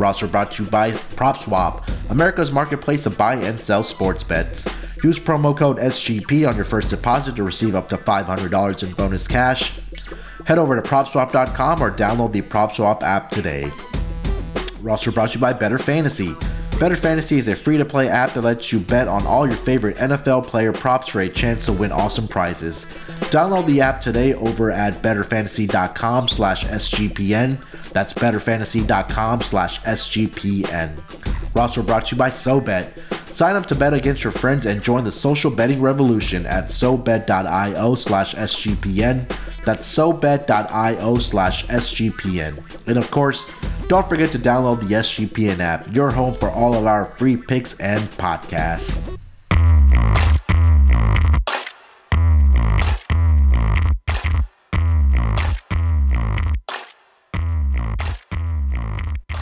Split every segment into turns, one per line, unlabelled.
We're brought to you by PropSwap, America's marketplace to buy and sell sports bets. Use promo code SGP on your first deposit to receive up to $500 in bonus cash. Head over to PropSwap.com or download the PropSwap app today. We're brought to you by BettorFantasy. Better Fantasy is a free to play app that lets you bet on all your favorite NFL player props for a chance to win awesome prizes. Download the app today over at bettorfantasy.com slash SGPN. That's bettorfantasy.com slash SGPN. We're also brought to you by SoBet. Sign up to bet against your friends and join the social betting revolution at SoBet.io slash SGPN. That's SoBet.io slash SGPN. And of course, don't forget to download the SGPN app, your home for all of our free picks and podcasts.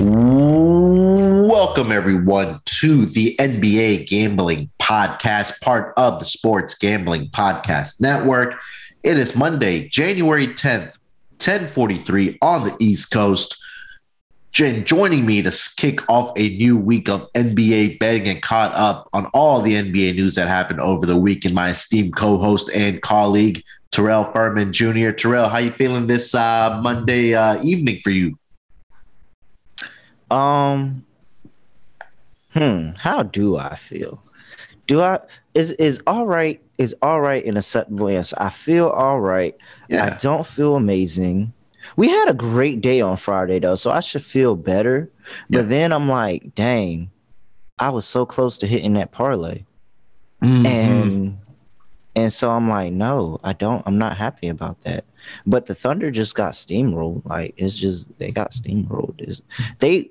Welcome, everyone, to the NBA Gambling Podcast, part of the Sports Gambling Podcast Network. It is Monday, January 10th, 1043 on the East Coast. Jen joining me to kick off a new week of NBA betting and caught up on all the NBA news that happened over the week. And my esteemed co-host and colleague Terrell Furman Jr. Terrell, how you feeling this uh, Monday uh, evening for you?
Um, hmm, how do I feel? Do I is is all right? Is all right in a certain way? I feel all right. Yeah. I don't feel amazing. We had a great day on Friday though, so I should feel better. Yeah. But then I'm like, dang, I was so close to hitting that parlay. Mm-hmm. And and so I'm like, no, I don't. I'm not happy about that. But the Thunder just got steamrolled. Like it's just they got steamrolled. Is they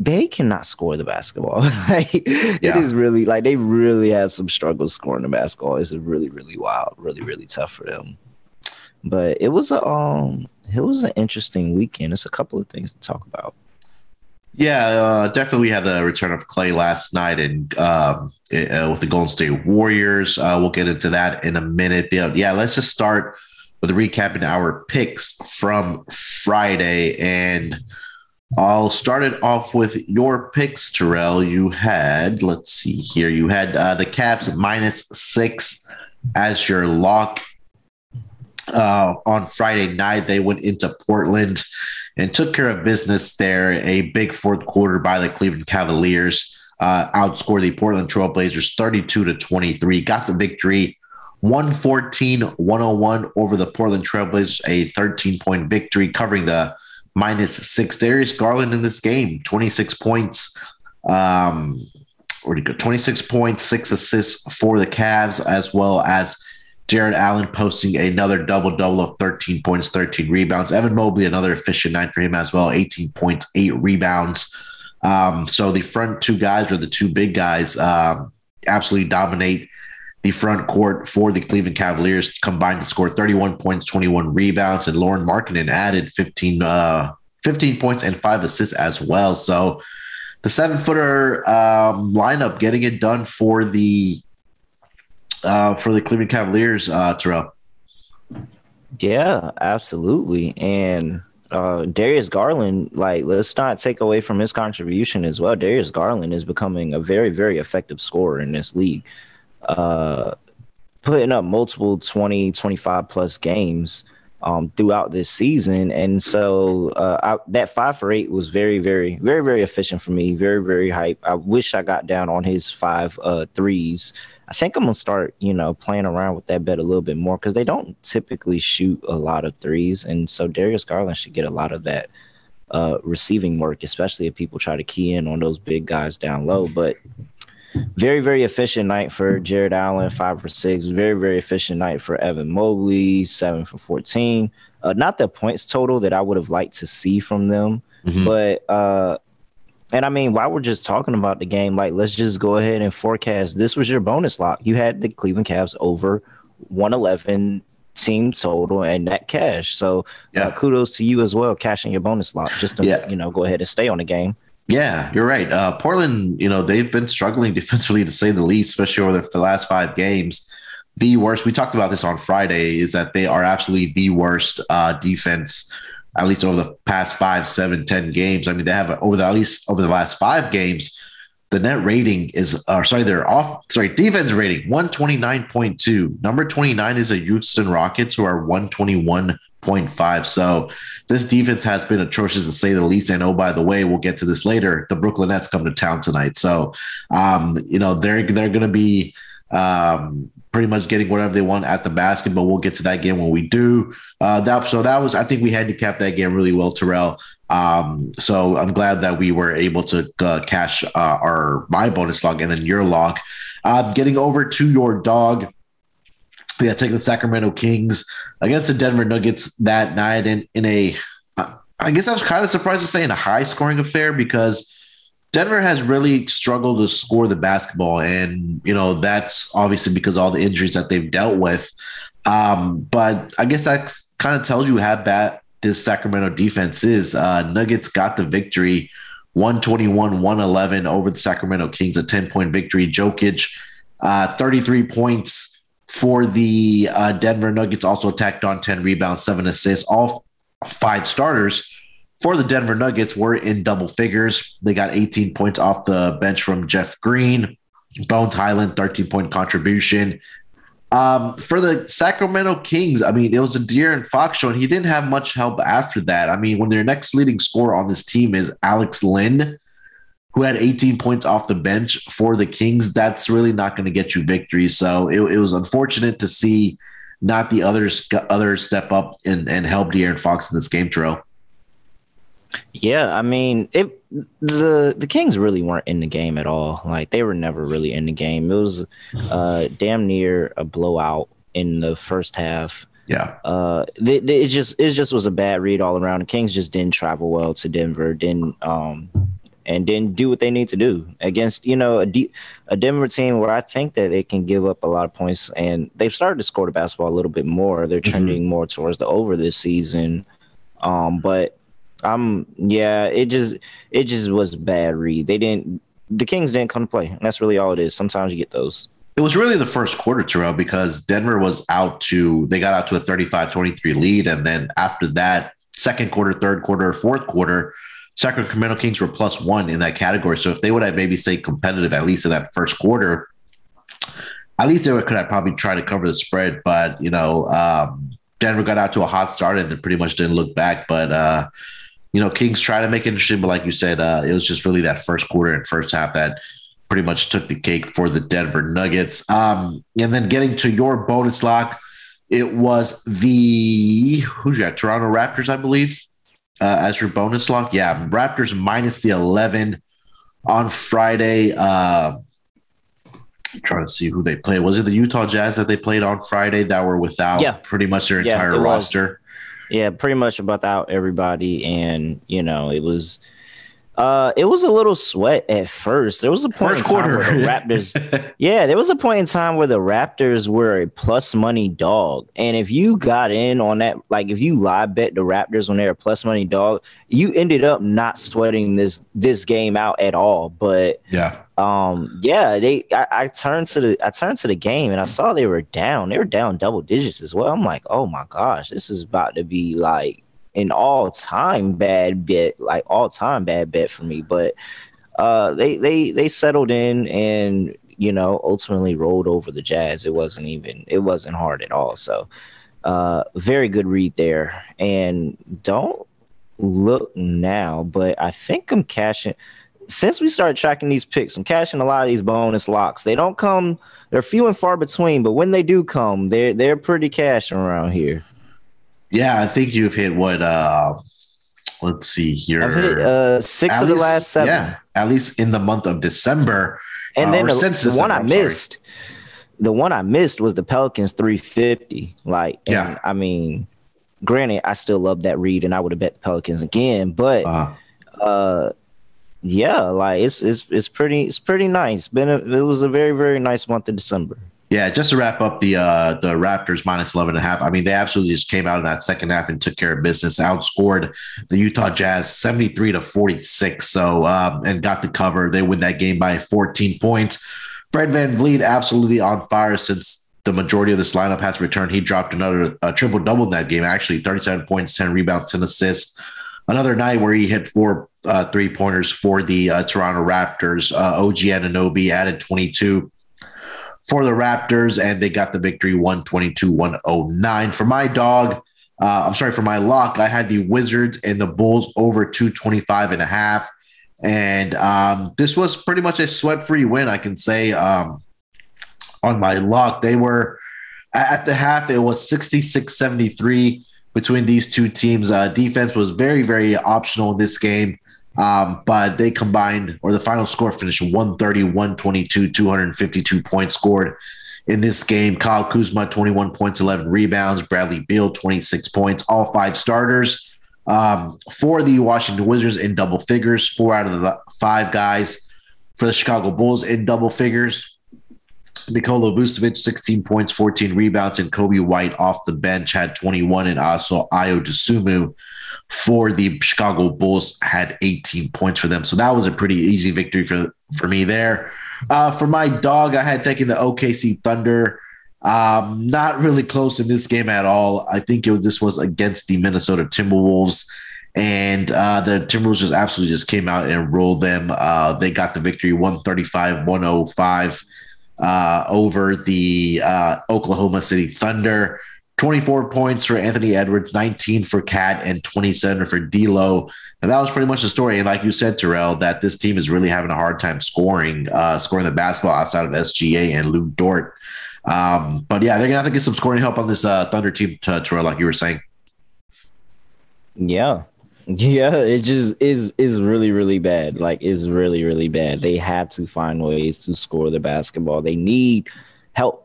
they cannot score the basketball. like, yeah. It is really like they really have some struggles scoring the basketball. It's really really wild, really really tough for them. But it was a um it was an interesting weekend. It's a couple of things to talk about.
Yeah, uh, definitely. We had the return of Klay last night, and um, uh, with the Golden State Warriors. Uh, we'll get into that in a minute. Yeah, yeah, let's just start with recapping our picks from Friday, and I'll start it off with your picks, Terrell. You had, let's see here, you had uh, the Cavs minus six as your lock. Uh, on Friday night, they went into Portland and took care of business there. A big fourth quarter by the Cleveland Cavaliers uh, outscored the Portland Trailblazers 32 to 23. Got the victory 114 101 over the Portland Trailblazers, a 13 point victory, covering the minus six. Darius Garland in this game, 26 points. Um, where go? 26 points, six assists for the Cavs, as well as Jarrett Allen posting another double double of 13 points, 13 rebounds. Evan Mobley, another efficient night for him as well, 18 points, eight rebounds. Um, so the front two guys or the two big guys um, absolutely dominate the front court for the Cleveland Cavaliers, combined to score 31 points, 21 rebounds, and Lauri Markkanen added 15, uh, 15 points and five assists as well. So the seven footer um, lineup getting it done for the uh, for the Cleveland Cavaliers, uh, Terrell.
Yeah, absolutely. And uh, Darius Garland, like, let's not take away from his contribution as well. Darius Garland is becoming a very, very effective scorer in this league. Uh, putting up multiple 20, 25 plus games um, throughout this season. And so uh, I, that five for eight was very, very, very, very efficient for me. Very, very hype. I wish I got down on his five uh, threes I think I'm gonna start, you know, playing around with that bet a little bit more because they don't typically shoot a lot of threes, and so Darius Garland should get a lot of that uh, receiving work, especially if people try to key in on those big guys down low. But very, very efficient night for Jarrett Allen, five for six. Very, very efficient night for Evan Mobley, seven for fourteen. Uh, not the points total that I would have liked to see from them, mm-hmm. but uh, And I mean, while we're just talking about the game, like let's just go ahead and forecast. This was your bonus lock. You had the Cleveland Cavs over 111 team total and net cash. So uh, yeah. uh, kudos to you as well, cashing your bonus lock just to yeah. you know go ahead and stay on the game.
Yeah, you're right. Uh, Portland, you know, they've been struggling defensively to say the least, especially over the last five games. The worst, we talked about this on Friday, is that they are absolutely the worst uh, defense, at least over the past five, seven, ten games. I mean, they have over the, at least over the last five games, the net rating is, or sorry, they're off, sorry, defense rating 129.2. Number 29 is a Houston Rockets who are 121.5. So this defense has been atrocious to say the least. And oh, by the way, we'll get to this later. The Brooklyn Nets come to town tonight. So, um, you know, they're, they're going to be, um, pretty much getting whatever they want at the basket, but we'll get to that game when we do. Uh, that so that was I think we handicapped that game really well, Terrell. Um, so I'm glad that we were able to uh, cash uh, our my bonus log and then your log. Uh, getting over to your dog. Yeah, taking the Sacramento Kings against the Denver Nuggets that night in in a. Uh, guess I was kind of surprised to say in a high scoring affair because Denver has really struggled to score the basketball, and you know that's obviously because all the injuries that they've dealt with. Um, but I guess that kind of tells you how bad this Sacramento defense is. Uh, Nuggets got the victory, 121-111 over the Sacramento Kings, a 10-point victory. Jokic, uh, 33 points for the uh, Denver Nuggets, also attacked on 10 rebounds, seven assists. All five starters for the Denver Nuggets were in double figures. They got 18 points off the bench from Jeff Green. Bones Hyland, 13 point contribution. Um, for the Sacramento Kings, I mean, it was a De'Aaron Fox show, and he didn't have much help after that. I mean, when their next leading scorer on this team is Alex Len, who had 18 points off the bench for the Kings, that's really not going to get you victory. So it, it, was unfortunate to see not the others others step up and, and help De'Aaron Fox in this game, Terrell.
Yeah, I mean, it the the Kings really weren't in the game at all. Like they were never really in the game. It was uh damn near a blowout in the first half.
Yeah.
Uh it, it just it just was a bad read all around. The Kings just didn't travel well to Denver. Didn't um and didn't do what they need to do against you know a, D, a Denver team where I think that they can give up a lot of points and they've started to score the basketball a little bit more. They're mm-hmm. trending mm-hmm. more towards the over this season. Um, but I'm yeah, it just it just was bad read. They didn't the Kings didn't come to play. And that's really all it is. Sometimes you get those.
It was really the first quarter, Terrell, because Denver was out to they got out to a 35-23 lead. And then after that, second quarter, third quarter, fourth quarter, Sacramento Kings were plus one in that category. So if they would have maybe say competitive at least in that first quarter, at least they could have probably tried to cover the spread. But you know, um, Denver got out to a hot start and then pretty much didn't look back. But uh, you know, Kings try to make it interesting, but like you said, uh, it was just really that first quarter and first half that pretty much took the cake for the Denver Nuggets. Um, and then getting to your bonus lock, it was the who's that? Toronto Raptors, I believe, uh, as your bonus lock. Yeah, Raptors minus the eleven on Friday. Uh, I'm trying to see who they played. Was it the Utah Jazz that they played on Friday that were without yeah. pretty much their yeah, entire roster?
Yeah, pretty much without everybody, and you know it was. Uh, it was a little sweat at first. There was a point first quarter where the Raptors. yeah, there was a point in time where the Raptors were a plus money dog, and if you got in on that, like if you live bet the Raptors when they're a plus money dog, you ended up not sweating this this game out at all. But
yeah,
um, yeah, they. I, I, turned to the I turned to the game and I saw they were down. They were down double digits as well. I'm like, oh my gosh, this is about to be like an all time bad bet, like all time bad bet for me. But uh, they they they settled in and you know ultimately rolled over the Jazz. It wasn't even it wasn't hard at all. So uh, very good read there. And don't look now, but I think I'm cashing since we started tracking these picks, I'm cashing a lot of these bonus locks. They don't come; they're few and far between. But when they do come, they're they're pretty cashing around here.
Yeah, I think you've hit what? uh Let's see here.
Hit uh, six at of least, the last seven. Yeah,
at least in the month of December.
And uh, then the, the one I missed, the one I missed was the Pelicans 350. Like, yeah, I mean, granted, I still love that read, and I would have bet the Pelicans again, but. uh uh yeah, like it's it's it's pretty it's pretty nice. Been a, it was a very very nice month of December.
Yeah, just to wrap up the uh the Raptors minus 11 and a half. I mean, they absolutely just came out in that second half and took care of business, outscored the Utah Jazz 73 to 46. So um and got the cover. They win that game by 14 points. Fred VanVleet absolutely on fire since the majority of this lineup has returned. He dropped another triple double in that game, actually 37 points, 10 rebounds, 10 assists. Another night where he hit four uh, three pointers for the uh, Toronto Raptors. Uh, OG Anunoby added 22 for the Raptors, and they got the victory 122 109. For my dog, uh, I'm sorry, for my lock, I had the Wizards and the Bulls over 225 and a half. And um, this was pretty much a sweat free win, I can say. Um, on my lock, they were at the half, it was 66 73 between these two teams. Uh, defense was very, very optional in this game. Um, but they combined, or the final score finished 130, 122, 252 points scored in this game. Kyle Kuzma, 21 points, 11 rebounds. Bradley Beal, 26 points, all five starters. Um, for the Washington Wizards in double figures, four out of the five guys for the Chicago Bulls in double figures. Nikola Vucevic, 16 points, 14 rebounds, and Coby White off the bench had 21, and also Ayo Dosunmu for the Chicago Bulls had 18 points for them. So that was a pretty easy victory for, for me there. Uh, for my dog, I had taken the OKC Thunder. Um, not really close in this game at all. I think it was, this was against the Minnesota Timberwolves, and uh, the Timberwolves just absolutely just came out and rolled them. Uh, they got the victory 135 105 uh, over the uh, Oklahoma City Thunder. 24 points for Anthony Edwards, 19 for KAT, and 27 for D'Lo. And that was pretty much the story. And like you said, Terrell, that this team is really having a hard time scoring, uh, scoring the basketball outside of SGA and Lu Dort. Um, but yeah, they're gonna have to get some scoring help on this uh, Thunder team, Terrell, like you were saying.
Yeah, yeah, it just is is really really bad. Like, is really really bad. They have to find ways to score the basketball. They need help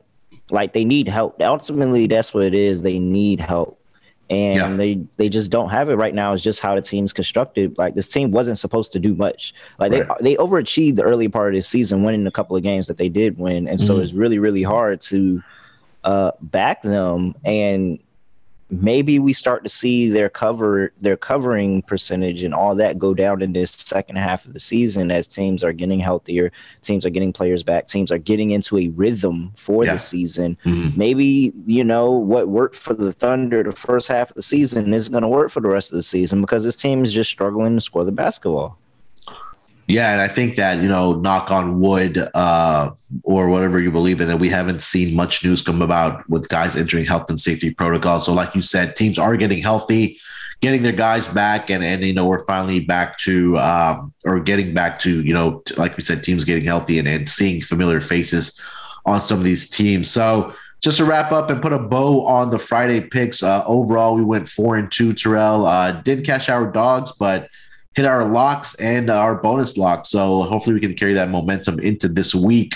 like they need help. Ultimately, that's what it is. They need help, and yeah. they they just don't have it right now. It's just how the team's constructed. Like this team wasn't supposed to do much. Like right. they they overachieved the early part of the season, winning a couple of games that they did win, and mm-hmm. so it's really really hard to uh back them and maybe we start to see their cover their covering percentage and all that go down in this second half of the season as teams are getting healthier teams are getting players back teams are getting into a rhythm for yeah. the season mm-hmm. maybe you know what worked for the thunder the first half of the season isn't going to work for the rest of the season because this team is just struggling to score the basketball
yeah, and I think that you know, knock on wood, uh, or whatever you believe in, that we haven't seen much news come about with guys entering health and safety protocols. So, like you said, teams are getting healthy, getting their guys back, and and you know, we're finally back to um, or getting back to you know, like we said, teams getting healthy and, and seeing familiar faces on some of these teams. So. Just to wrap up and put a bow on the Friday picks. Uh, overall, we went four and two. Terrell uh, did catch our dogs, but hit our locks and our bonus locks. So hopefully we can carry that momentum into this week,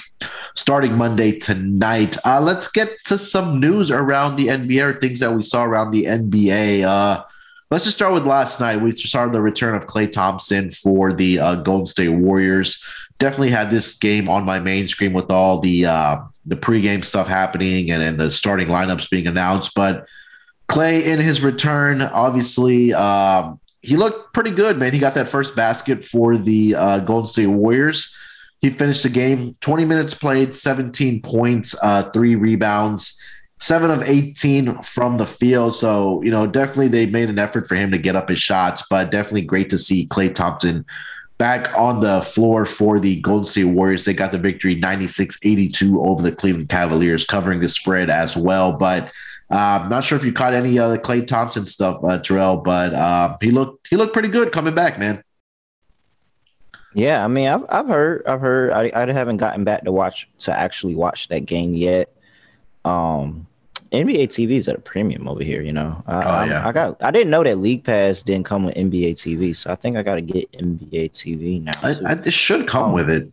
starting Monday tonight. Uh, let's get to some news around the NBA or things that we saw around the NBA. Uh, let's just start with last night. We saw the return of Klay Thompson for the uh, Golden State Warriors. Definitely had this game on my main screen with all the uh, the pregame stuff happening and, and the starting lineups being announced, but. Klay in his return, obviously, um, he looked pretty good, man. He got that first basket for the uh, Golden State Warriors. He finished the game 20 minutes played, 17 points, uh, three rebounds, seven of 18 from the field. So, you know, definitely they made an effort for him to get up his shots, but definitely great to see Klay Thompson back on the floor for the Golden State Warriors. They got the victory 96 82 over the Cleveland Cavaliers, covering the spread as well. But I'm um, not sure if you caught any of the Klay Thompson stuff, uh, Terrell, but uh, he looked he looked pretty good coming back, man.
Yeah, I mean, I've I've heard I've heard I, I haven't gotten back to watch to actually watch that game yet. Um, NBA TV is at a premium over here. You know, I, oh, yeah. I, I got I didn't know that League Pass didn't come with NBA TV, so I think I got to get NBA TV now.
I, I, it should come um, with it.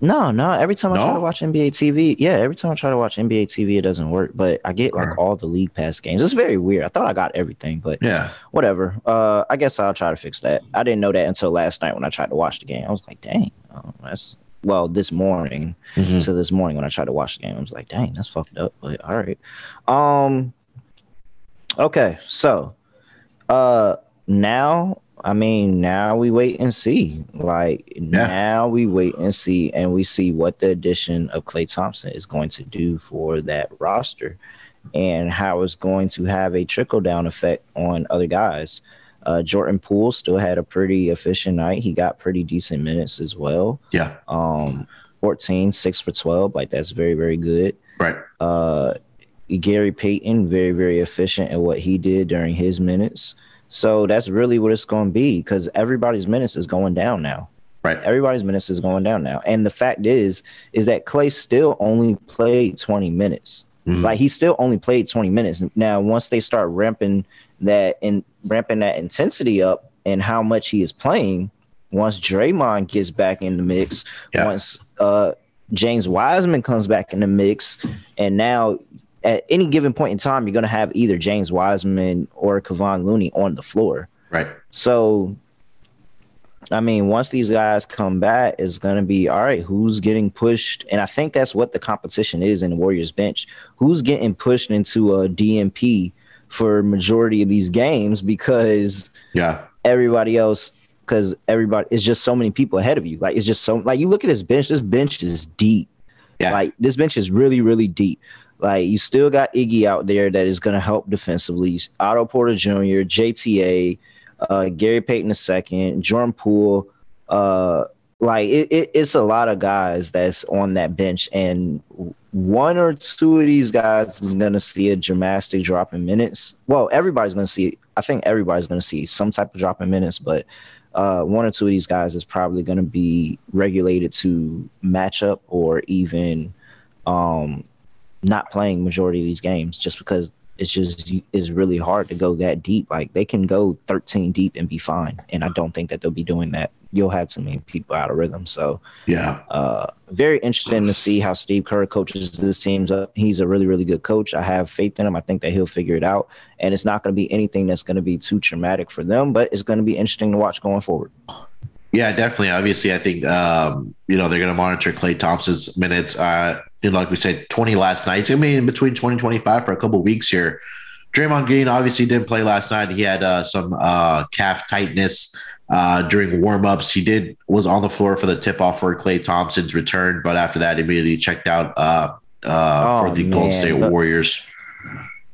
No, no. Every time I try to watch NBA TV, yeah, every time I try to watch NBA TV, it doesn't work. But I get like all the league pass games. It's very weird. I thought I got everything, but
Yeah.
whatever. Uh, I guess I'll try to fix that. I didn't know that until last night when I tried to watch the game. I was like, dang, oh, that's well this morning.
Mhm.
So this morning when I tried to watch the game, I was like, dang, that's fucked up. But all right. Um. Okay, so, uh, now I mean, now we wait and see. Like now we wait and see, and we see what the addition of Klay Thompson is going to do for that roster, and how it's going to have a trickle down effect on other guys. Uh, Jordan Poole still had a pretty efficient night. He got pretty decent minutes as well.
Yeah.
Um, 14, 6 for 12. Like that's very, very good.
Right.
Uh, Gary Payton, very, very efficient at what he did during his minutes. So that's really what it's going to be because everybody's minutes is going down now.
Right.
Everybody's minutes is going down now. And the fact is, is that Klay still only played 20 minutes.
Mhm.
Like he still only played 20 minutes. Now, once they start ramping that and ramping that intensity up and how much he is playing, once Draymond gets back in the mix,
Yeah.
once uh James Wiseman comes back in the mix, and now at any given point in time, you're gonna have either James Wiseman or Kevon Looney on the floor.
Right.
So, I mean, once these guys come back, it's going to be all right. Who's getting pushed? And I think that's what the competition is in the Warriors bench. Who's getting pushed into a DNP for majority of these games because
Yeah.
everybody else, because everybody it's just so many people ahead of you. Like it's just so like you look at this bench. This bench is deep.
Yeah.
Like this bench is really, really deep. Like you still got Iggy out there that is going to help defensively. Otto Porter Jr., JTA, uh, Gary Payton II, Jordan Poole. Uh, like it, it, it's a lot of guys that's on that bench, and one or two of these guys is going to see a dramatic drop in minutes. Well, everybody's going to see. I think everybody's going to see some type of drop in minutes, but uh, one or two of these guys is probably going to be regulated to matchup or even um, not playing majority of these games just because it's just is really hard to go that deep. Like they can go 13 deep and be fine, and I don't think that they'll be doing that. You'll have too many people out of rhythm. So
Yeah.
uh, very interesting to see how Steve Kerr coaches this team's up. He's a really, really good coach. I have faith in him. I think that he'll figure it out. And it's not going to be anything that's going to be too traumatic for them, but it's going to be interesting to watch going forward.
Yeah, definitely. Obviously, I think um, you know they're going to monitor Klay Thompson's minutes. Uh, you know, like we said, twenty last night. I mean, in between twenty twenty five for a couple weeks here. Draymond Green obviously didn't play last night. He had uh, some uh, calf tightness uh, during warmups. He did was on the floor for the tip off for Klay Thompson's return, but after that, immediately checked out uh, uh,
Oh,
for the Golden. State Warriors.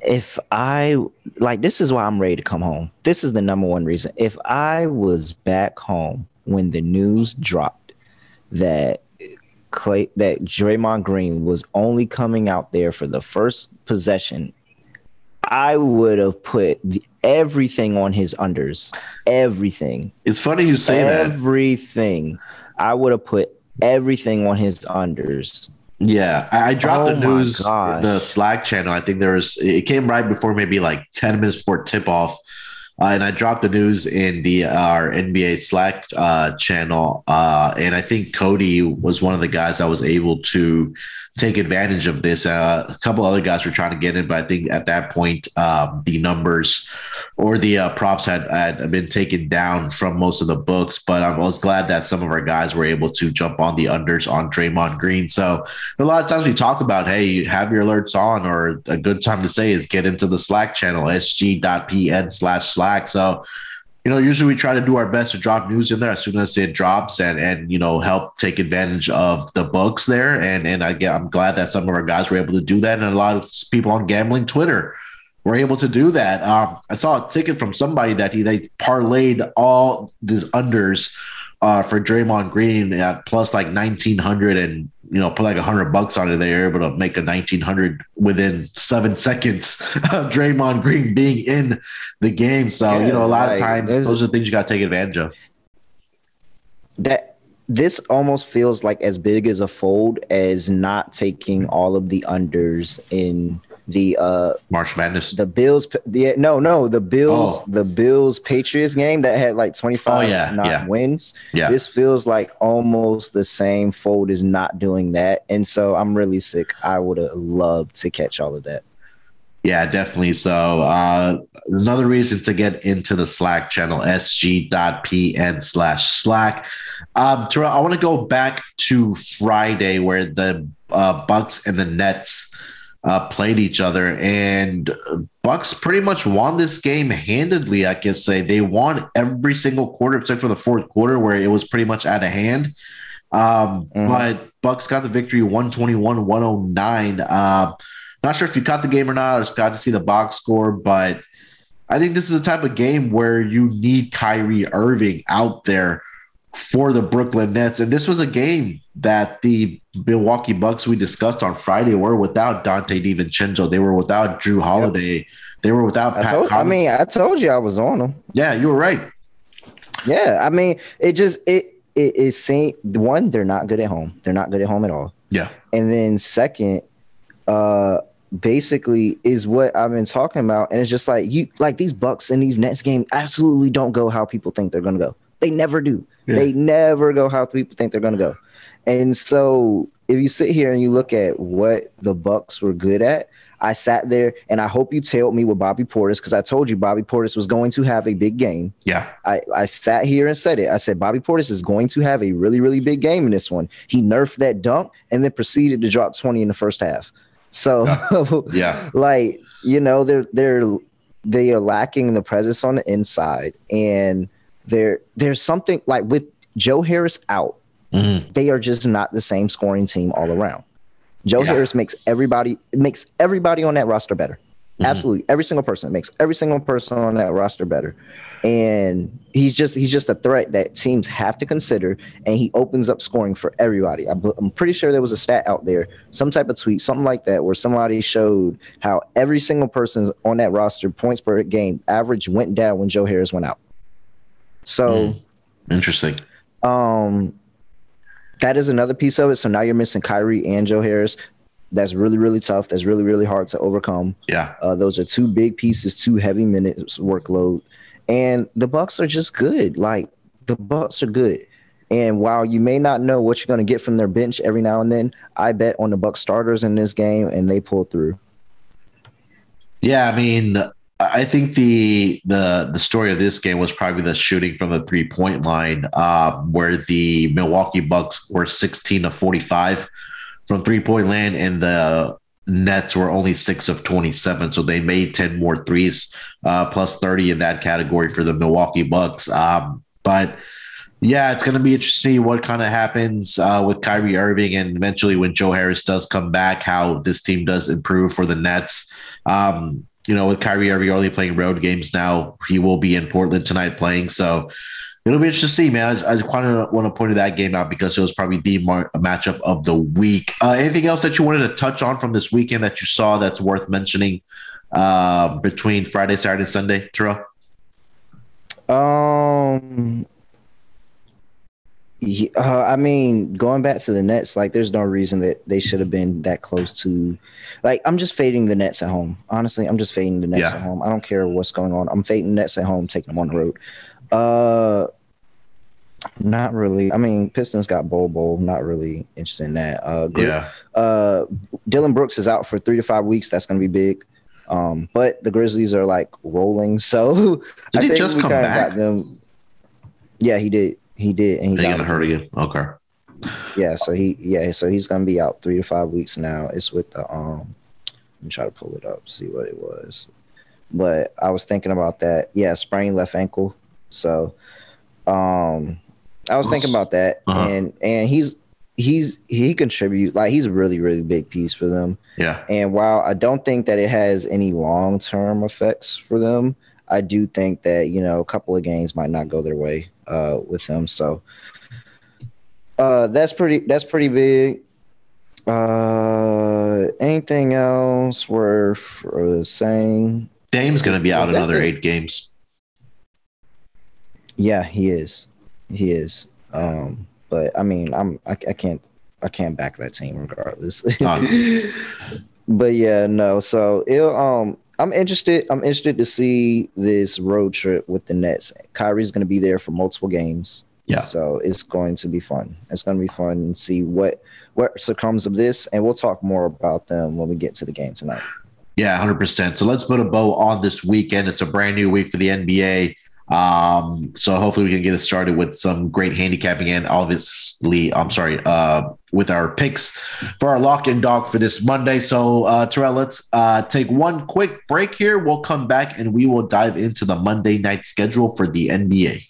If I like, this is why I'm ready to come home. This is the number one reason. If I was back home when the news dropped that Klay, that Draymond Green was only coming out there for the first possession, I would have put the, everything on his unders. Everything.
It's funny you say that.
everything. I would have put everything on his unders.
Yeah, I, I dropped
Oh
the news in the Slack channel. I think there was it came right before maybe like ten minutes before tip off, uh, and I dropped the news in the our NBA Slack uh, channel. Uh, and I think Cody was one of the guys I was able to take advantage of this. Uh, a couple other guys were trying to get in, but I think at that point um, the numbers or the uh, props had, had been taken down from most of the books. But I was glad that some of our guys were able to jump on the unders on Draymond Green. So a lot of times we talk about, hey, you have your alerts on, or a good time to say is get into the Slack channel, sg.pn slash Slack. So, you know, usually we try to do our best to drop news in there as soon as it drops and, and, you know, help take advantage of the books there. And, and I get, I'm glad that some of our guys were able to do that. And a lot of people on gambling Twitter were able to do that. Um, I saw a ticket from somebody that he, they parlayed all these unders uh, for Draymond Green at plus like 1900 and you know put like 100 bucks on it they're able to make a 1900 within seven seconds of Draymond Green being in the game. So
Yeah,
you know a lot of times those are things you got to take advantage of.
That this almost feels like as big as a fold as not taking all of the unders in the uh
March Madness.
the Bills yeah no no the Bills
Oh.
the Bills Patriots game that had like 25
Oh, yeah,
not
yeah.
wins.
Yeah.
This feels like almost the same fold is not doing that. And so I'm really sick. I would have loved to catch all of that.
Yeah, definitely. So uh, another reason to get into the Slack channel, sg.pn slash Slack. Um, Terrell, I want to go back to Friday where the uh, Bucks and the Nets uh, played each other, and Bucks pretty much won this game handedly. I can say they won every single quarter except for the fourth quarter where it was pretty much out of hand. Um,
Mhm.
But Bucks got the victory 121 109. Uh, not sure if you caught the game or not, or just got to see the box score, but I think this is the type of game where you need Kyrie Irving out there for the Brooklyn Nets. And this was a game that the Milwaukee Bucks we discussed on Friday were without Donte DiVincenzo. They were without Jrue Holiday. They were without
I
Pat
told I mean I told you I was on them.
yeah, you were right.
Yeah, I mean it just it it is saying one they're not good at home. They're not good at home at all.
Yeah.
And then second, uh basically is what I've been talking about. And it's just like you like these Bucks and these Nets game absolutely don't go how people think they're gonna go. They never do.
Yeah.
They never go how people think they're gonna go. And so if you sit here and you look at what the Bucks were good at, I sat there and I hope you tailed me with Bobby Portis because I told you Bobby Portis was going to have a big game.
Yeah.
I, I sat here and said it. I said Bobby Portis is going to have a really, really big game in this one. He nerfed that dunk and then proceeded to drop 20 in the first half. So
Yeah.
like, you know, they're they're they are lacking the presence on the inside. And there there's something like with Joe Harris out,
Mhm.
they are just not the same scoring team all around. Joe
Yeah.
Harris makes everybody makes everybody on that roster better.
Mhm.
Absolutely, every single person makes every single person on that roster better, and he's just he's just a threat that teams have to consider, and he opens up scoring for everybody. I, bel- I'm pretty sure there was a stat out there, some type of tweet, something like that, where somebody showed how every single person on that roster points per game average went down when Joe Harris went out. So.
Mm. Interesting.
Um, that is another piece of it. So now you're missing Kyrie and Joe Harris. That's really, really tough. That's really, really hard to overcome.
Yeah.
Uh, those are two big pieces, two heavy minutes workload, and the Bucks are just good. Like the Bucks are good. And while you may not know what you're going to get from their bench every now and then, I bet on the Bucks starters in this game, and they pull through.
Yeah, I mean, I think the the the story of this game was probably the shooting from the three point line, um, where the Milwaukee Bucks were sixteen of forty five from three point land, and the Nets were only six of twenty seven. So they made ten more threes, uh, plus thirty in that category for the Milwaukee Bucks. Um, but yeah, it's going to be interesting to see what kind of happens uh, with Kyrie Irving, and eventually when Joe Harris does come back, how this team does improve for the Nets. Um, you know, with Kyrie only playing road games now, he will be in Portland tonight playing. So it'll be interesting to see, man. I just, I just kind of want to point that game out because it was probably the mar- matchup of the week. Uh, anything else that you wanted to touch on from this weekend that you saw that's worth mentioning uh, between Friday, Saturday, Sunday, Terrell?
Um, yeah, uh, I mean, going back to the Nets, like, there's no reason that they should have been that close to. Like, I'm just fading the Nets at home. Honestly, I'm just fading the Nets
Yeah.
at home. I don't care what's going on. I'm fading the Nets at home, taking them on the road. Uh, not really. I mean, Pistons got Bol Bol. Not really interested in that. Uh, Gri- uh, Dillon Brooks is out for three to five weeks. That's going to be big. Um, but the Grizzlies are like rolling. So
Did
I
he just come back?
got them. Yeah, he did. He did, and he's out.
gonna hurt again? Okay.
Yeah, so he yeah, so he's gonna be out three to five weeks now. It's with the um. Let me try to pull it up, see what it was. But I was thinking about that. Yeah, sprained left ankle. So, um, I was thinking about that,
Uh-huh.
and and he's he's he contribute like he's a really really big piece for them.
Yeah.
And while I don't think that it has any long term effects for them, I do think that you know a couple of games might not go their way uh, with them. So uh, that's pretty that's pretty big. Uh, anything else worth uh, saying?
Dame's gonna be out another eight games.
Yeah, he is. He is. Um, but I mean, I'm I, I can't I can't back that team regardless. But yeah, no. So it um I'm interested. I'm interested to see this road trip with the Nets. Kyrie's going to be there for multiple games.
Yeah.
So it's going to be fun. It's going to be fun and see what what succumbs of this, and we'll talk more about them when we get to the game tonight.
Yeah, hundred percent. So let's put a bow on this weekend. It's a brand new week for the NBA. Um, so hopefully we can get it started with some great handicapping and obviously, I'm sorry, uh, with our picks for our lock and dog for this Monday. So uh, Terrell, let's uh, take one quick break here. We'll come back and we will dive into the Monday night schedule for the NBA.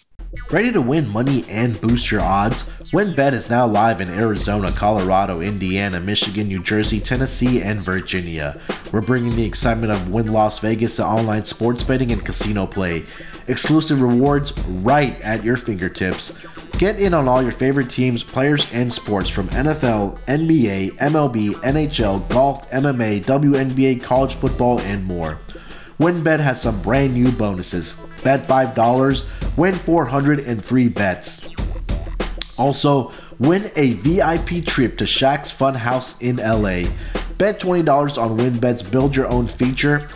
Ready to win money and boost your odds? WynnBET is now live in Arizona, Colorado, Indiana, Michigan, New Jersey, Tennessee, and Virginia. We're bringing the excitement of Wynn Las Vegas to online sports betting and casino play. Exclusive rewards right at your fingertips. Get in on all your favorite teams, players, and sports from NFL, NBA, MLB, NHL, golf, MMA, WNBA, college football, and more. WynnBET has some brand new bonuses. Bet $5, win 400 and free bets. Also, win a VIP trip to Shaq's Funhouse in LA. Bet $20 on WynnBET's Build Your Own feature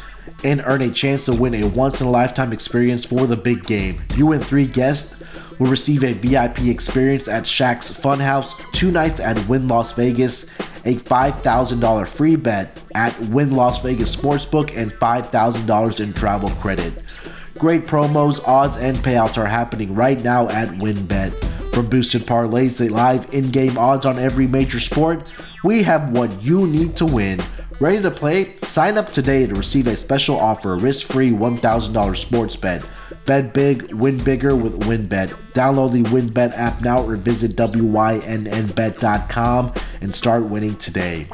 and earn a chance to win a once in a lifetime experience for the big game. You and three guests will receive a VIP experience at Shaq's Funhouse, two nights at Wynn Las Vegas, a $5,000 free bet at Wynn Las Vegas Sportsbook, and $5,000 in travel credit. Great promos, odds, and payouts are happening right now at WynnBET. From boosted parlays to live in game odds on every major sport, we have what you need to win. Ready to play? Sign up today to receive a special offer, risk-free $1,000 sports bet. Bet big, win bigger with WynnBET. Download the WynnBET app now or visit wynnbet.com and start winning today.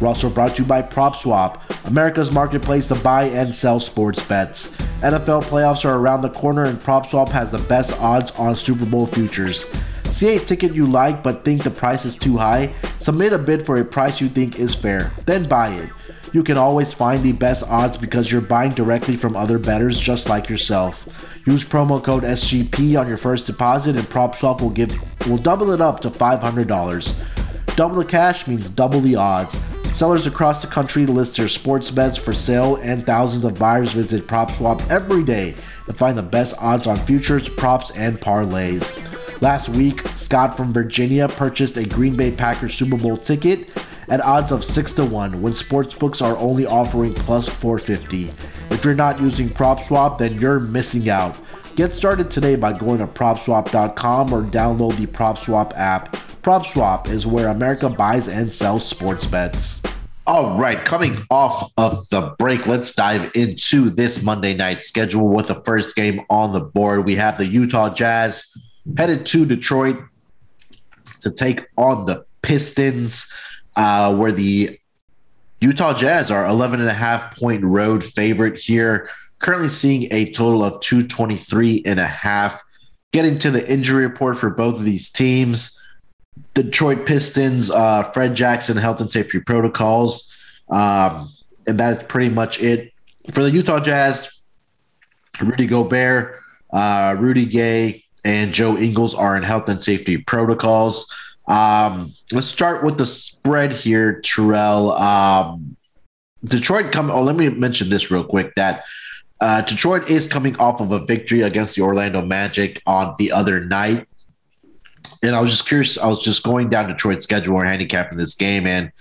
We're also brought to you by PropSwap, America's marketplace to buy and sell sports bets. NFL playoffs are around the corner and PropSwap has the best odds on Super Bowl futures. See a ticket you like but think the price is too high? Submit a bid for a price you think is fair, then buy it. You can always find the best odds because you're buying directly from other bettors just like yourself. Use promo code SGP on your first deposit and PropSwap will give will double it up to $500. Double the cash means double the odds. Sellers across the country list their sports bets for sale and thousands of buyers visit PropSwap every day to find the best odds on futures, props, and parlays. Last week, Scott from Virginia purchased a Green Bay Packers Super Bowl ticket at odds of 6 to 1 when sportsbooks are only offering plus 450. If you're not using PropSwap, then you're missing out. Get started today by going to propswap.com or download the PropSwap app. PropSwap is where America buys and sells sports bets. All right, coming off of the break, let's dive into this Monday night schedule with the first game on the board. We have the Utah Jazz headed to Detroit to take on the Pistons, uh, where the Utah Jazz are 11 and a half point road favorite here, currently seeing a total of 223 and a half. Getting to the injury report for both of these teams. Detroit Pistons, uh, Fred Jackson, health and safety protocols. Um, and that's pretty much it. For the Utah Jazz, Rudy Gobert, uh, Rudy Gay, and Joe Ingles are in health and safety protocols. Um, let's start with the spread here, Terrell. Um, Detroit come. Oh, let me mention this real quick. That uh, Detroit is coming off of a victory against the Orlando Magic on the other night, and I was just curious. I was just going down Detroit's schedule or handicapping this game, and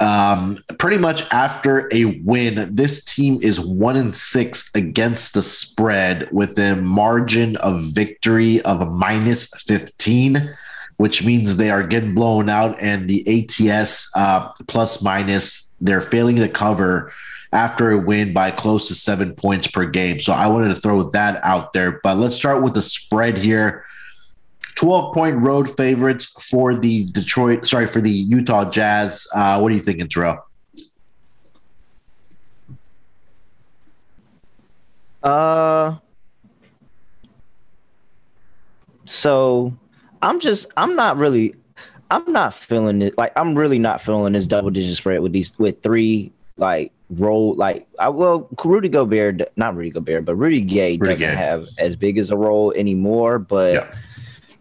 um, pretty much after a win, this team is one and six against the spread with a margin of victory of a minus 15, which means they are getting blown out. And the ATS uh, plus minus, they're failing to cover after a win by close to seven points per game. So I wanted to throw that out there. But let's start with the spread here. 12 point road favorites for the Detroit, sorry, for the Utah Jazz. Uh, what are you thinking, Terrell?
Uh, so I'm just, I'm not really, I'm not feeling it. Like, I'm really not feeling this double digit spread with these, with three, like, role like I well Rudy Gobert not Rudy Gobert but Rudy Gay Rudy doesn't Gay. have as big as a role anymore but yeah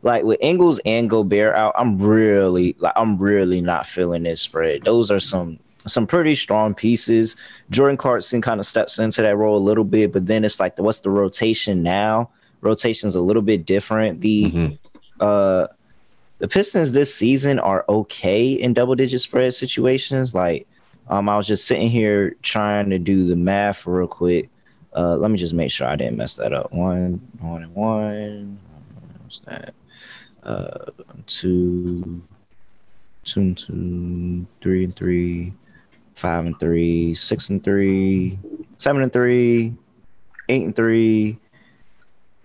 like with Ingles and Gobert out, I'm really like I'm really not feeling this spread. Those are some some pretty strong pieces. Jordan Clarkson kind of steps into that role a little bit, but then it's like, what's the rotation now? Rotation's a little bit different. The mm-hmm. uh, the Pistons this season are okay in double digit spread situations. Like, um, I was just sitting here trying to do the math real quick. Uh, let me just make sure I didn't mess that up. One, one, and one. What's that? Uh, two, two and two, three and three, five and three, six and three, seven and three, eight and three,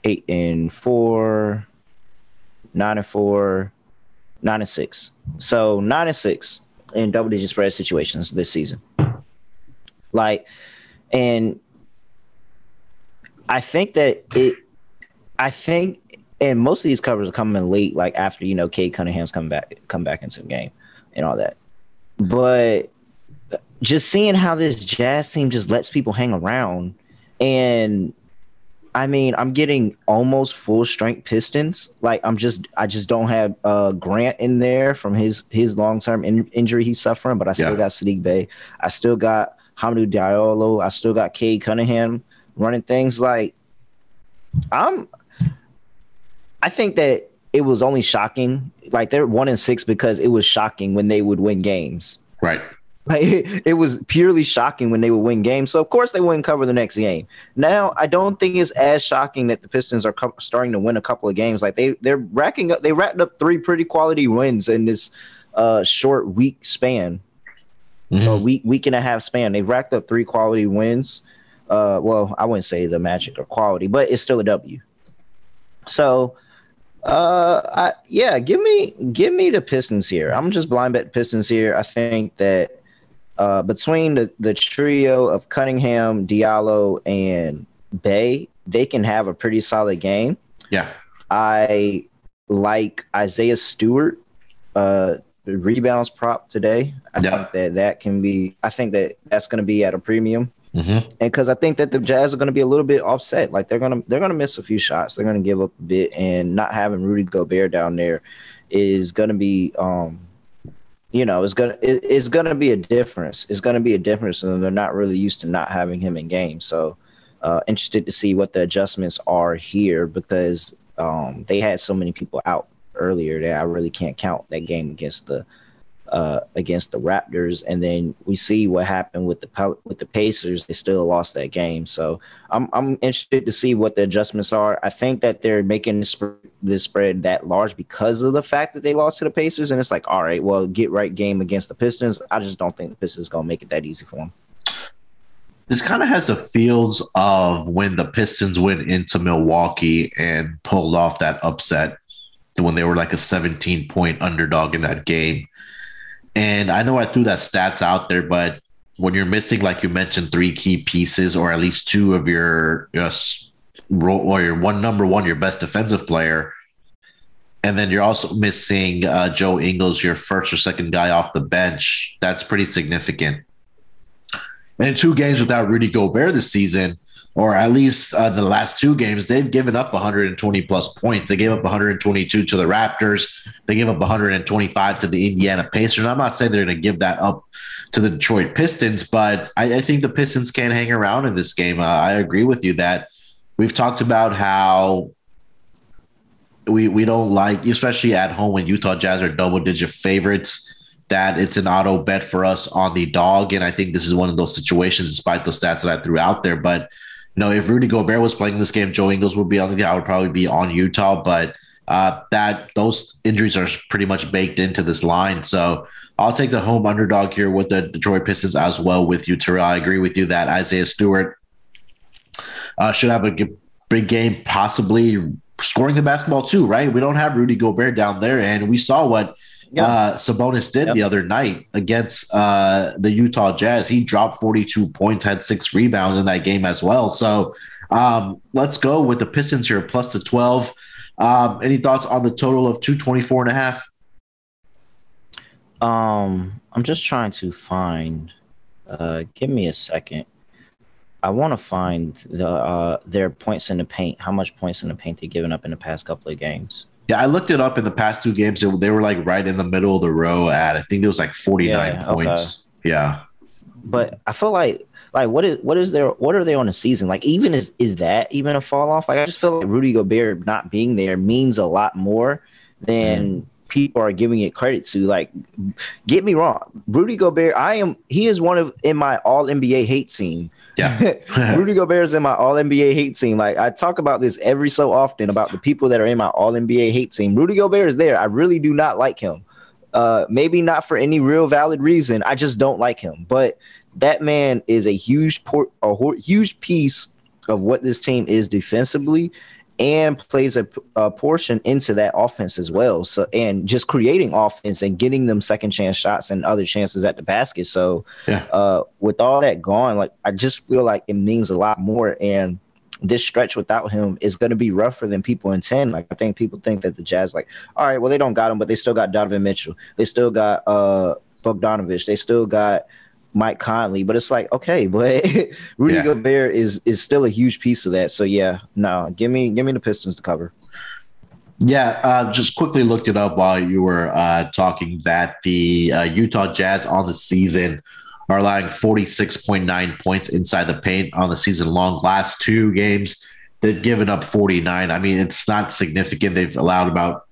eight and four, nine and four, nine and six. So nine and six in double digit spread situations this season. Like, and I think that it, I think, and most of these covers are coming late, like after you know Cade Cunningham's come back, come back into the game, and all that. But just seeing how this Jazz team just lets people hang around, and I mean, I'm getting almost full strength Pistons. Like I'm just, I just don't have uh, Grant in there from his his long term in- injury he's suffering, but I still yeah. got Saddiq Bey, I still got Hamidou Diallo. I still got Cade Cunningham running things. Like I'm, I think that it was only shocking. Like they're one in six because it was shocking when they would win games.
Right.
Like it, it, was purely shocking when they would win games. So of course they wouldn't cover the next game. Now I don't think it's as shocking that the Pistons are co- starting to win a couple of games. Like they they're racking up. They racked up three pretty quality wins in this uh, short week span, mm-hmm. a week week and a half span. They've racked up three quality wins. Uh, well, I wouldn't say the Magic are quality, but it's still a W. So uh, I, yeah, give me give me the Pistons here. I'm just blind bet Pistons here. I think that uh, between the, the trio of Cunningham, Diallo, and Bey, they can have a pretty solid game.
Yeah.
I like Isaiah Stewart, uh, rebounds prop today. I yep. think that that can be, I think that that's going to be at a premium. Mm-hmm. And because I think that the Jazz are going to be a little bit offset, like they're gonna they're gonna miss a few shots, they're gonna give up a bit, and not having Rudy Gobert down there is going to be um you know, it's gonna it, it's gonna be a difference. It's gonna be a difference, and they're not really used to not having him in games. So, uh, interested to see what the adjustments are here because um, they had so many people out earlier that I really can't count that game against the uh, against the Raptors, and then we see what happened with the with the Pacers. They still lost that game, so I'm I'm interested to see what the adjustments are. I think that they're making this, this spread that large because of the fact that they lost to the Pacers, and it's like, all right, well, get right game against the Pistons. I just don't think the Pistons gonna make it that easy for them.
This kind of has the feels of when the Pistons went into Milwaukee and pulled off that upset when they were like a 17 point underdog in that game and I know I threw that stats out there, but when you're missing, like you mentioned, three key pieces or at least two of your, your or your one number one, your best defensive player, and then you're also missing uh, Joe Ingles, your first or second guy off the bench. That's pretty significant. And in two games without Rudy Gobert this season, or at least uh, the last two games, they've given up 120 plus points. They gave up 122 to the Raptors. They gave up 125 to the Indiana Pacers. I'm not saying they're going to give that up to the Detroit Pistons, but I, I think the Pistons can hang around in this game. Uh, I agree with you that we've talked about how we we don't like, especially at home when Utah Jazz are double digit favorites. That it's an auto bet for us on the dog, and I think this is one of those situations, despite the stats that I threw out there. But you know, if Rudy Gobert was playing this game, Joe Ingles would be on the. I would probably be on Utah, but uh, that those injuries are pretty much baked into this line. So I'll take the home underdog here with the Detroit Pistons as well with you, Terrell. I agree with you that Isaiah Stewart uh, should have a big game, possibly scoring the basketball too, right? We don't have Rudy Gobert down there, and we saw what yeah. uh, Sabonis did yep. the other night against uh, the Utah Jazz. He dropped 42 points, had six rebounds in that game as well. So um, let's go with the Pistons here, plus the 12. Um, any thoughts on the total of 224 and a half?
Um, I'm just trying to find. Uh, give me a second. I want to find the uh, their points in the paint. How much points in the paint they've given up in the past couple of games?
Yeah, I looked it up in the past two games. They were like right in the middle of the row at I think it was like 49 yeah, points. Okay. Yeah.
but I feel like like what is what is their what are they on the season? Like even is is that even a fall off? Like I just feel like Rudy Gobert not being there means a lot more than mm. people are giving it credit to. Like, get me wrong, Rudy Gobert, I am he is one of in my all NBA hate team.
Yeah.
Rudy Gobert is in my all NBA hate team. Like I talk about this every so often about the people that are in my all NBA hate team. Rudy Gobert is there. I really do not like him. Uh, maybe not for any real valid reason. I just don't like him. But that man is a huge port, a huge piece of what this team is defensively and plays a, a, portion into that offense as well. So and just creating offense and getting them second chance shots and other chances at the basket. So yeah. uh, with all that gone, like I just feel like it means a lot more. And this stretch without him is going to be rougher than people intend. Like I think people think that the Jazz, like, all right, well they don't got him, but they still got Donovan Mitchell. They still got uh Bogdanovic. They still got Mike Conley, but it's like okay, but Rudy yeah. Gobert is is still a huge piece of that. So yeah, no, give me give me the Pistons to cover.
Yeah, uh, just quickly looked it up while you were uh, talking that the uh, Utah Jazz on the season are allowing 46.9 points inside the paint on the season long. Last two games, they've given up 49. I mean, it's not significant. They've allowed about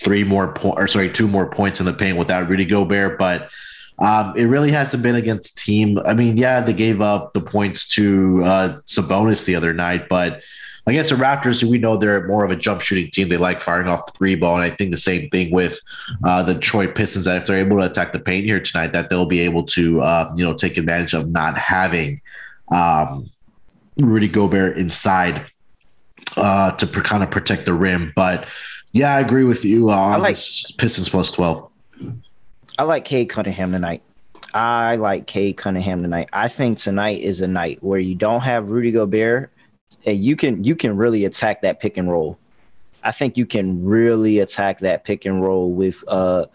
three more points, or sorry, two more points in the paint without Rudy Gobert, but um, it really hasn't been against team. I mean, yeah, they gave up the points to uh, Sabonis the other night, but against the Raptors, we know they're more of a jump shooting team. They like firing off the three ball, and I think the same thing with uh, the Detroit Pistons. That if they're able to attack the paint here tonight, that they'll be able to, uh, you know, take advantage of not having um, Rudy Gobert inside uh, to kind of protect the rim. But yeah, I agree with you uh, on I like, Pistons plus twelve.
I like Cade Cunningham tonight. I like Cade Cunningham tonight. I think tonight is a night where you don't have Rudy Gobert, and you can you can really attack that pick and roll. I think you can really attack that pick and roll with uh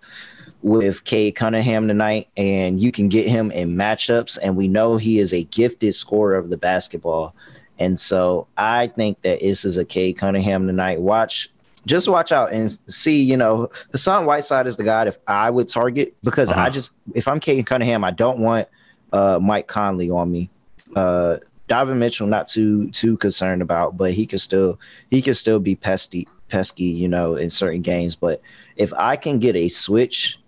with Cade Cunningham tonight, and you can get him in matchups. And we know he is a gifted scorer of the basketball. And so I think that this is a Cade Cunningham tonight. Watch just watch out and see, you know, Hassan Whiteside is the guy if I would target because uh-huh. I just if I'm Cade Cunningham, I don't want uh, Mike Conley on me. Uh Donovan Mitchell not too too concerned about, but he could still he could still be pesky pesky, you know, in certain games. But if I can get a switch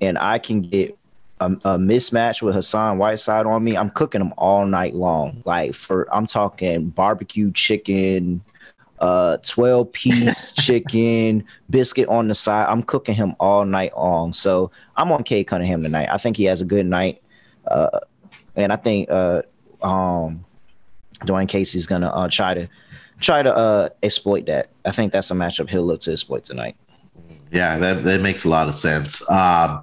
and I can get a, a, mismatch with Hassan Whiteside on me, I'm cooking him all night long. Like for I'm talking barbecue chicken, uh 12 piece chicken biscuit on the side. I'm cooking him all night long. So i'm on Cade Cunningham tonight. I think he has a good night. Uh and i think uh um Dwane Casey's gonna uh try to try to uh exploit that. I think that's a matchup he'll look to exploit tonight.
Yeah that, that makes a lot of sense. Um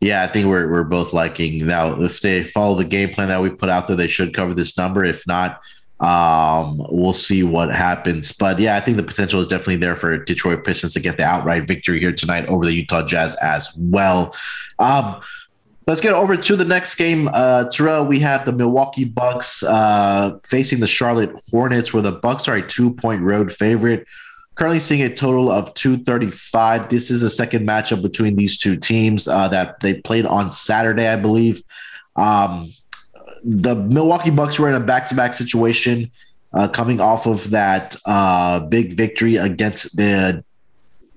yeah, I think we're we're both liking now. If they follow the game plan that we put out there, they should cover this number. If not, um, we'll see what happens. But yeah, I think the potential is definitely there for Detroit Pistons to get the outright victory here tonight over the Utah Jazz as well. Um, let's get over to the next game. Uh, Terrell, we have the Milwaukee Bucks uh, facing the Charlotte Hornets, where the Bucks are a two point road favorite. Currently seeing a total of 235. This is a second matchup between these two teams uh, that they played on Saturday, I believe. Um, the Milwaukee Bucks were in a back-to-back situation, uh, coming off of that uh, big victory against the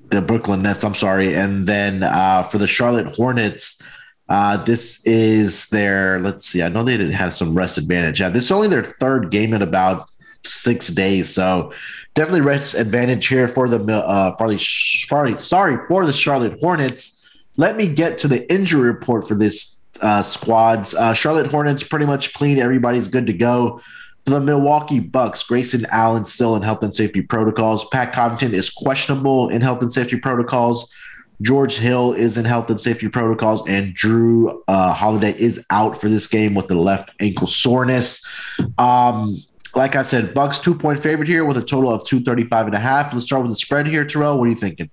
the Brooklyn Nets. I'm sorry, and then uh, for the Charlotte Hornets, uh, this is their. Let's see. I know they didn't have some rest advantage. Yeah, this is only their third game in about six days, so definitely rest advantage here for the uh, sorry for the Charlotte Hornets. Let me get to the injury report for this uh, squads. Uh, Charlotte Hornets pretty much clean. Everybody's good to go. The Milwaukee Bucks, Grayson Allen still in health and safety protocols. Pat Connaughton is questionable in health and safety protocols. George Hill is in health and safety protocols, and Jrue uh, Holiday is out for this game with the left ankle soreness. Um, like I said, Bucks two point favorite here with a total of 235 and a half. Let's start with the spread here, Terrell. What are you thinking?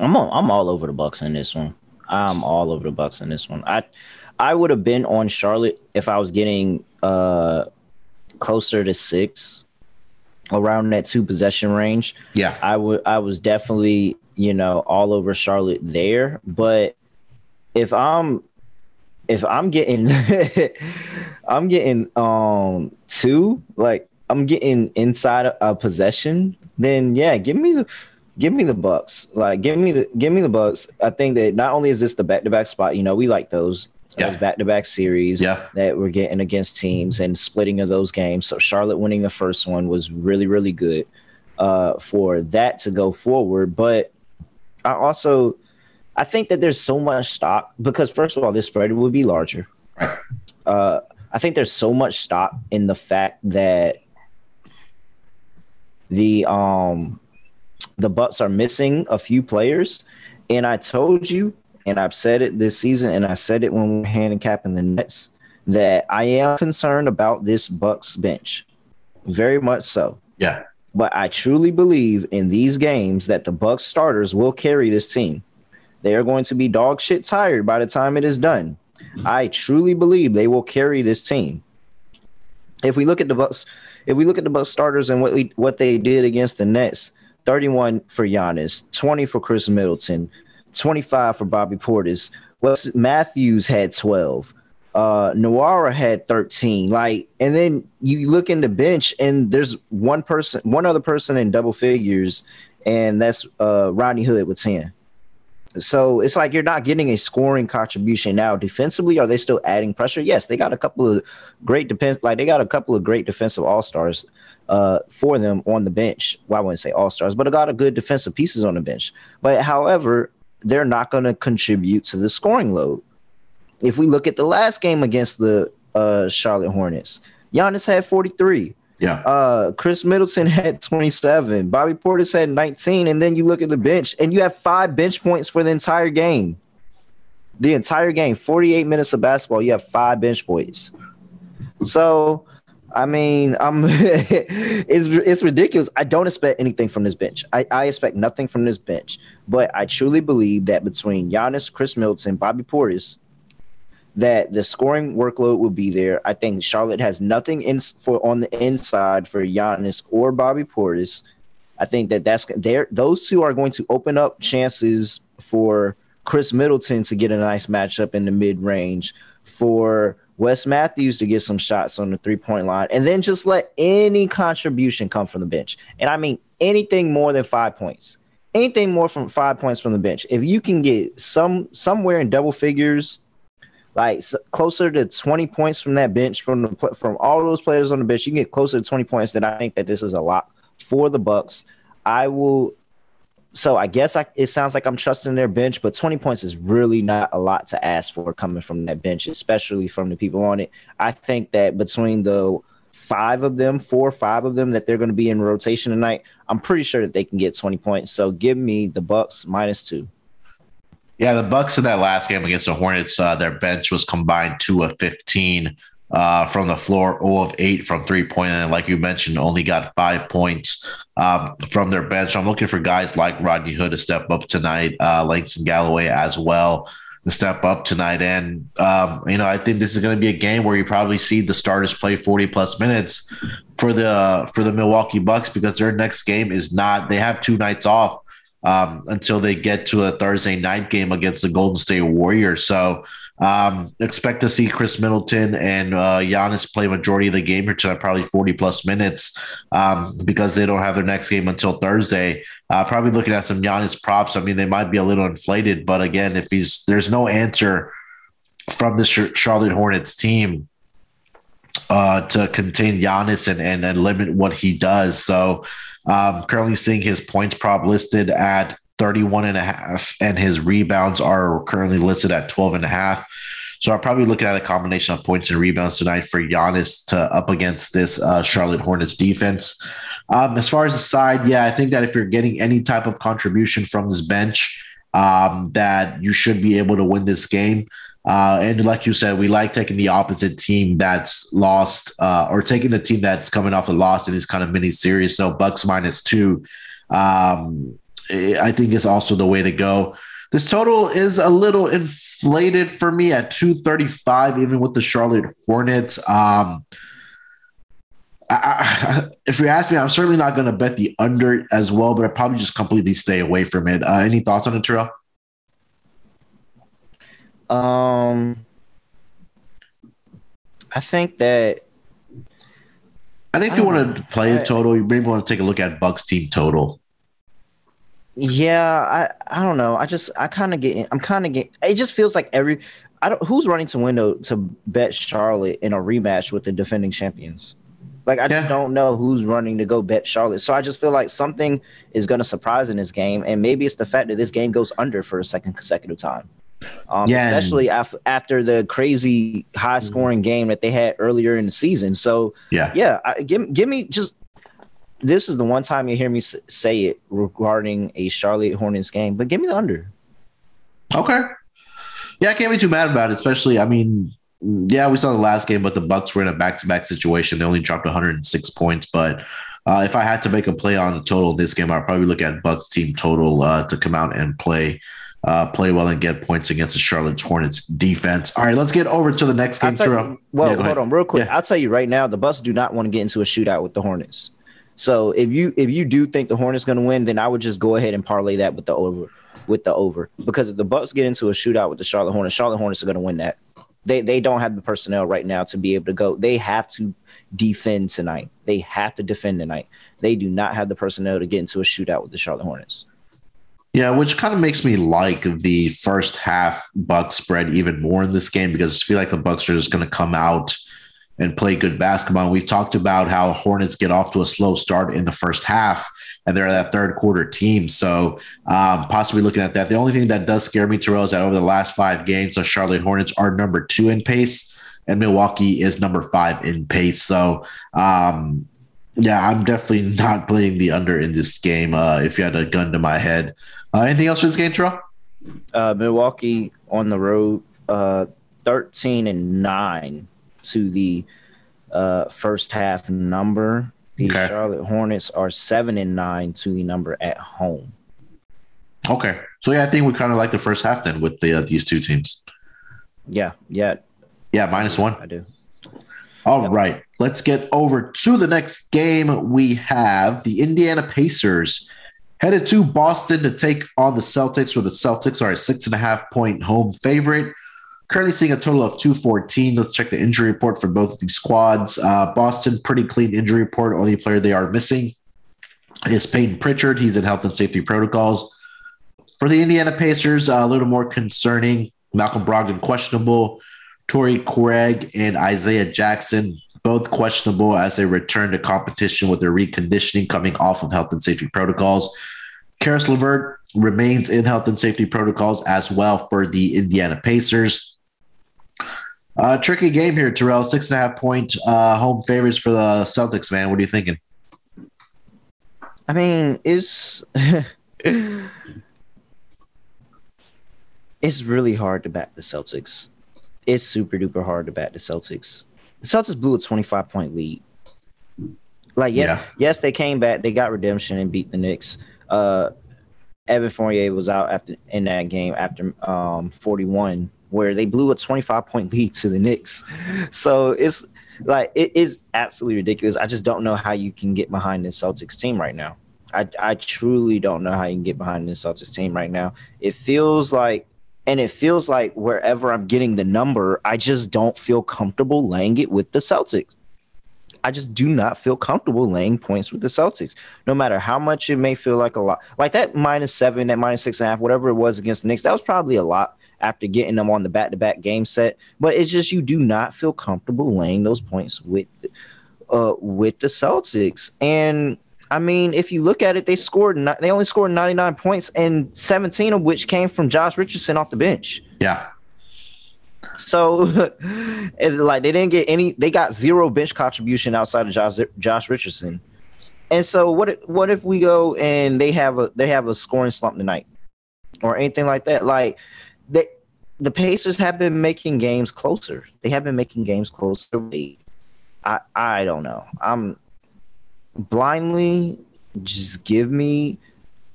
I'm all, I'm all over the Bucks in this one. I'm all over the Bucks in this one. I I would have been on Charlotte if I was getting uh closer to six around that two possession range.
Yeah.
I would I was definitely, you know, all over Charlotte there. But if I'm if I'm getting I'm getting um two, like I'm getting inside a possession, then yeah, give me the give me the Bucks. Like give me the give me the Bucks. I think that not only is this the back to back spot, you know, we like those yeah. those back to back series
yeah.
that we're getting against teams and splitting of those games. So Charlotte winning the first one was really really good uh, for that to go forward. But I also I think that there's so much stock because first of all, this spread would be larger.
Right.
Uh, I think there's so much stock in the fact that the um the Bucks are missing a few players, and I told you, and I've said it this season, and I said it when we are handicapping the Nets that I am concerned about this Bucks bench, very much so.
Yeah.
But I truly believe in these games that the Bucks starters will carry this team. They are going to be dog shit tired by the time it is done. I truly believe they will carry this team. If we look at the Bucks, if we look at the Bucks starters and what we what they did against the Nets, 31 for Giannis, 20 for Khris Middleton, 25 for Bobby Portis. Wes Matthews had 12. Uh Nwora had 13. Like, and then you look in the bench and there's one person, one other person in double figures, and that's uh Rodney Hood with 10. So it's like you're not getting a scoring contribution now. Defensively, are they still adding pressure? Yes, they got a couple of great defense, like they got a couple of great defensive all stars uh, for them on the bench. Well, I wouldn't say all stars, but a got a good defensive pieces on the bench. But however, they're not going to contribute to the scoring load. If we look at the last game against the uh, Charlotte Hornets, Giannis had 43.
Yeah.
Uh, Khris Middleton had 27. Bobby Portis had 19. And then you look at the bench and you have five bench points for the entire game. The entire game, 48 minutes of basketball, you have five bench points. So, I mean, I'm it's it's ridiculous. I don't expect anything from this bench. I, I expect nothing from this bench. But I truly believe that between Giannis, Khris Middleton, Bobby Portis, that the scoring workload will be there. I think Charlotte has nothing in for on the inside for Giannis or Bobby Portis. I think that that's there. Those two are going to open up chances for Khris Middleton to get a nice matchup in the mid range, for Wes Matthews to get some shots on the three point line, and then just let any contribution come from the bench. And I mean anything more than five points, anything more from five points from the bench. If you can get some somewhere in double figures like closer to 20 points from that bench from the from all those players on the bench. You can get closer to 20 points. Then I think that this is a lot for the Bucks. I will. So I guess I, it sounds like I'm trusting their bench, but 20 points is really not a lot to ask for coming from that bench, especially from the people on it. I think that between the five of them, four or five of them that they're going to be in rotation tonight, I'm pretty sure that they can get 20 points. So give me the Bucks minus two.
Yeah, the Bucks in that last game against the Hornets, uh, their bench was combined two of fifteen uh, from the floor, 0 of eight from three point, and like you mentioned, only got five points um, from their bench. I'm looking for guys like Rodney Hood to step up tonight, uh, Langston Galloway as well to step up tonight. And um, you know, I think this is going to be a game where you probably see the starters play 40 plus minutes for the for the Milwaukee Bucks because their next game is not. They have two nights off um, until they get to a Thursday night game against the Golden State Warriors. So um, expect to see Khris Middleton and uh, Giannis play majority of the game here tonight, probably 40 plus minutes um, because they don't have their next game until Thursday. Uh, probably looking at some Giannis props. I mean, they might be a little inflated, but again, if he's there's no answer from the Charlotte Hornets team uh, to contain Giannis and, and, and limit what he does. So um, currently seeing his points prop listed at 31 and a half, and his rebounds are currently listed at 12 and a half. So I'm probably looking at a combination of points and rebounds tonight for Giannis to up against this uh, Charlotte Hornets defense. Um, as far as the side, yeah, I think that if you're getting any type of contribution from this bench, um, that you should be able to win this game. Uh, and like you said, we like taking the opposite team that's lost uh, or taking the team that's coming off a loss in these kind of mini series. So Bucks minus two, um, I think is also the way to go. This total is a little inflated for me at 235, even with the Charlotte Hornets. Um, I, I, if you ask me, I'm certainly not going to bet the under as well, but I probably just completely stay away from it. Uh, any thoughts on it, Terrell?
Um, I think that
I think if you want to play a total, you maybe want to take a look at Bucks team total.
Yeah, I I don't know. I just I kind of get I'm kind of get. It just feels like every I don't who's running to window to bet Charlotte in a rematch with the defending champions. Like I just yeah. don't know who's running to go bet Charlotte. So I just feel like something is going to surprise in this game, and maybe it's the fact that this game goes under for a second consecutive time. Um, yeah, especially af- after the crazy high scoring game that they had earlier in the season. So
yeah,
yeah, I, give give me just this is the one time you hear me say it regarding a Charlotte Hornets game, but give me the under.
Okay. Yeah, I can't be too mad about it. Especially, I mean, yeah, we saw the last game, but the Bucks were in a back-to-back situation. They only dropped 106 points, but uh, if I had to make a play on the total this game, I'd probably look at Bucks team total uh, to come out and play uh, play well and get points against the Charlotte Hornets defense. All right, let's get over to the next game.
You, well, yeah, hold ahead. on, real quick. Yeah. I'll tell you right now, the Bucks do not want to get into a shootout with the Hornets. So if you if you do think the Hornets going to win, then I would just go ahead and parlay that with the over with the over because if the Bucks get into a shootout with the Charlotte Hornets, Charlotte Hornets are going to win that. They they don't have the personnel right now to be able to go. They have to defend tonight. They have to defend tonight. They do not have the personnel to get into a shootout with the Charlotte Hornets.
Yeah, which kind of makes me like the first half Bucks spread even more in this game because I feel like the Bucks are just going to come out and play good basketball. We've talked about how Hornets get off to a slow start in the first half, and they're that third quarter team. So um, possibly looking at that. The only thing that does scare me, Terrell, is that over the last five games, the Charlotte Hornets are number two in pace, and Milwaukee is number five in pace. So um, yeah, I'm definitely not playing the under in this game. Uh, if you had a gun to my head, uh, anything else for this game, Terrell?
Uh, Milwaukee on the road, uh, 13 and nine to the uh, first half number. The okay. Charlotte Hornets are seven and nine to the number at home.
Okay, so yeah, I think we kind of like the first half then with the uh, these two teams.
Yeah, yeah,
yeah. Minus one.
I do.
All yep. right, let's get over to the next game. We have the Indiana Pacers headed to Boston to take on the Celtics, where the Celtics are a six and a half point home favorite. Currently seeing a total of 214. Let's check the injury report for both of these squads. Uh, Boston, pretty clean injury report. Only player they are missing is Payton Pritchard. He's in health and safety protocols. For the Indiana Pacers, uh, a little more concerning. Malcolm Brogdon questionable. Torrey Craig and Isaiah Jackson both questionable as they return to competition with their reconditioning coming off of health and safety protocols. Caris LeVert remains in health and safety protocols as well for the Indiana Pacers. Uh, tricky game here, Terrell. Six and a half point uh, home favorites for the Celtics, man. What are you thinking?
I mean, it's it's really hard to back the Celtics. It's super duper hard to back the Celtics. The Celtics blew a 25 point lead. Like, yes, yeah. yes, they came back, they got redemption and beat the Knicks. Uh Evan Fournier was out after in that game after um 41 where they blew a 25 point lead to the Knicks. So it's like it is absolutely ridiculous. I just don't know how you can get behind the Celtics team right now. I I truly don't know how you can get behind the Celtics team right now. It feels like and it feels like wherever I'm getting the number, I just don't feel comfortable laying it with the Celtics. I just do not feel comfortable laying points with the Celtics, no matter how much it may feel like a lot. Like that minus seven, that minus six and a half, whatever it was against the Knicks, that was probably a lot after getting them on the back to back game set. But it's just you do not feel comfortable laying those points with uh with the Celtics. And I mean, if you look at it, they scored they only scored 99 points and 17 of which came from Josh Richardson off the bench.
Yeah.
So, like they didn't get any, they got zero bench contribution outside of Josh Josh Richardson. And so, what if, what if we go and they have a they have a scoring slump tonight, or anything like that? Like they, the Pacers have been making games closer. They have been making games closer. I I don't know. I'm blindly just give me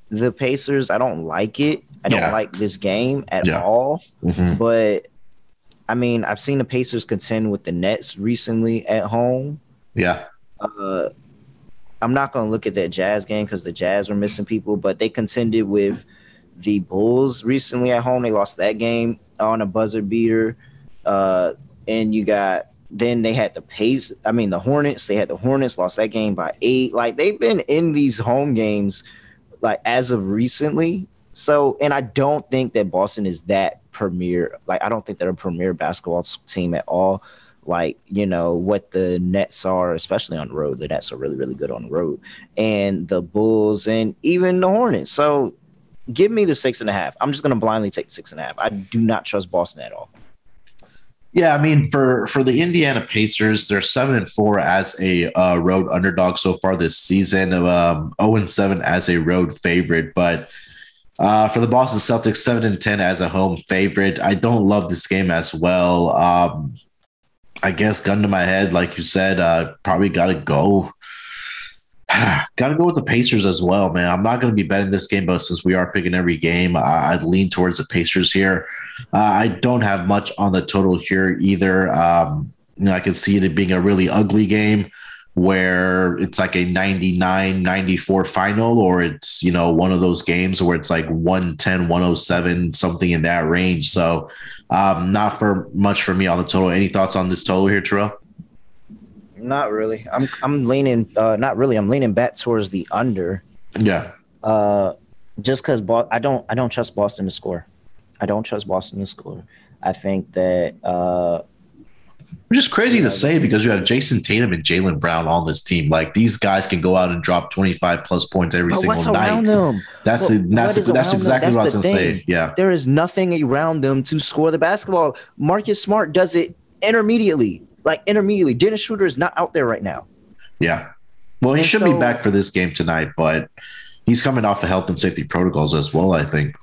the Pacers. I don't like it. I don't like this game at yeah. all. Mm-hmm. But I mean, I've seen the Pacers contend with the Nets recently at home.
Yeah.
Uh, I'm not going to look at that Jazz game because the Jazz were missing people, but they contended with the Bulls recently at home. They lost that game on a buzzer beater. Uh, and you got then they had the pace. I mean, the Hornets. They had the Hornets lost that game by eight. Like they've been in these home games, like as of recently. So, and I don't think that Boston is that premier. Like, I don't think they're a premier basketball team at all. Like, you know, what the Nets are, especially on the road. The Nets are really, really good on the road. And the Bulls and even the Hornets. So, give me the six and a half. I'm just going to blindly take six and a half. I do not trust Boston at all.
Yeah, I mean, for for the Indiana Pacers, they're seven and four as a uh, road underdog so far this season. Um, zero oh and seven as a road favorite, but uh, for the Boston Celtics, seven and ten as a home favorite. I don't love this game as well. Um, I guess gun to my head, like you said, uh, probably got to go. got to go with the Pacers as well, man. I'm not going to be betting this game, but since we are picking every game, I, would lean towards the Pacers here. Uh, I don't have much on the total here either. Um, you know, I can see it being a really ugly game where it's like a 99 94 final or it's you know one of those games where it's like 110 107 something in that range so um not for much for me on the total any thoughts on this total here terrell
not really i'm i'm leaning uh not really i'm leaning back towards the under
yeah
uh just because Bo- i don't i don't trust boston to score i don't trust boston to score i think that uh
which is crazy to say because you have Jayson Tatum and Jaylen Brown on this team. Like these guys can go out and drop 25 plus points every single
what's
night.
Around them?
That's well, that's, that's exactly that's what I was going to say. Yeah.
There is nothing around them to score the basketball. Marcus Smart does it intermediately. Like intermediately. Dennis Schroeder is not out there right now.
Yeah. Well, he and should so, be back for this game tonight, but he's coming off of health and safety protocols as well, I think.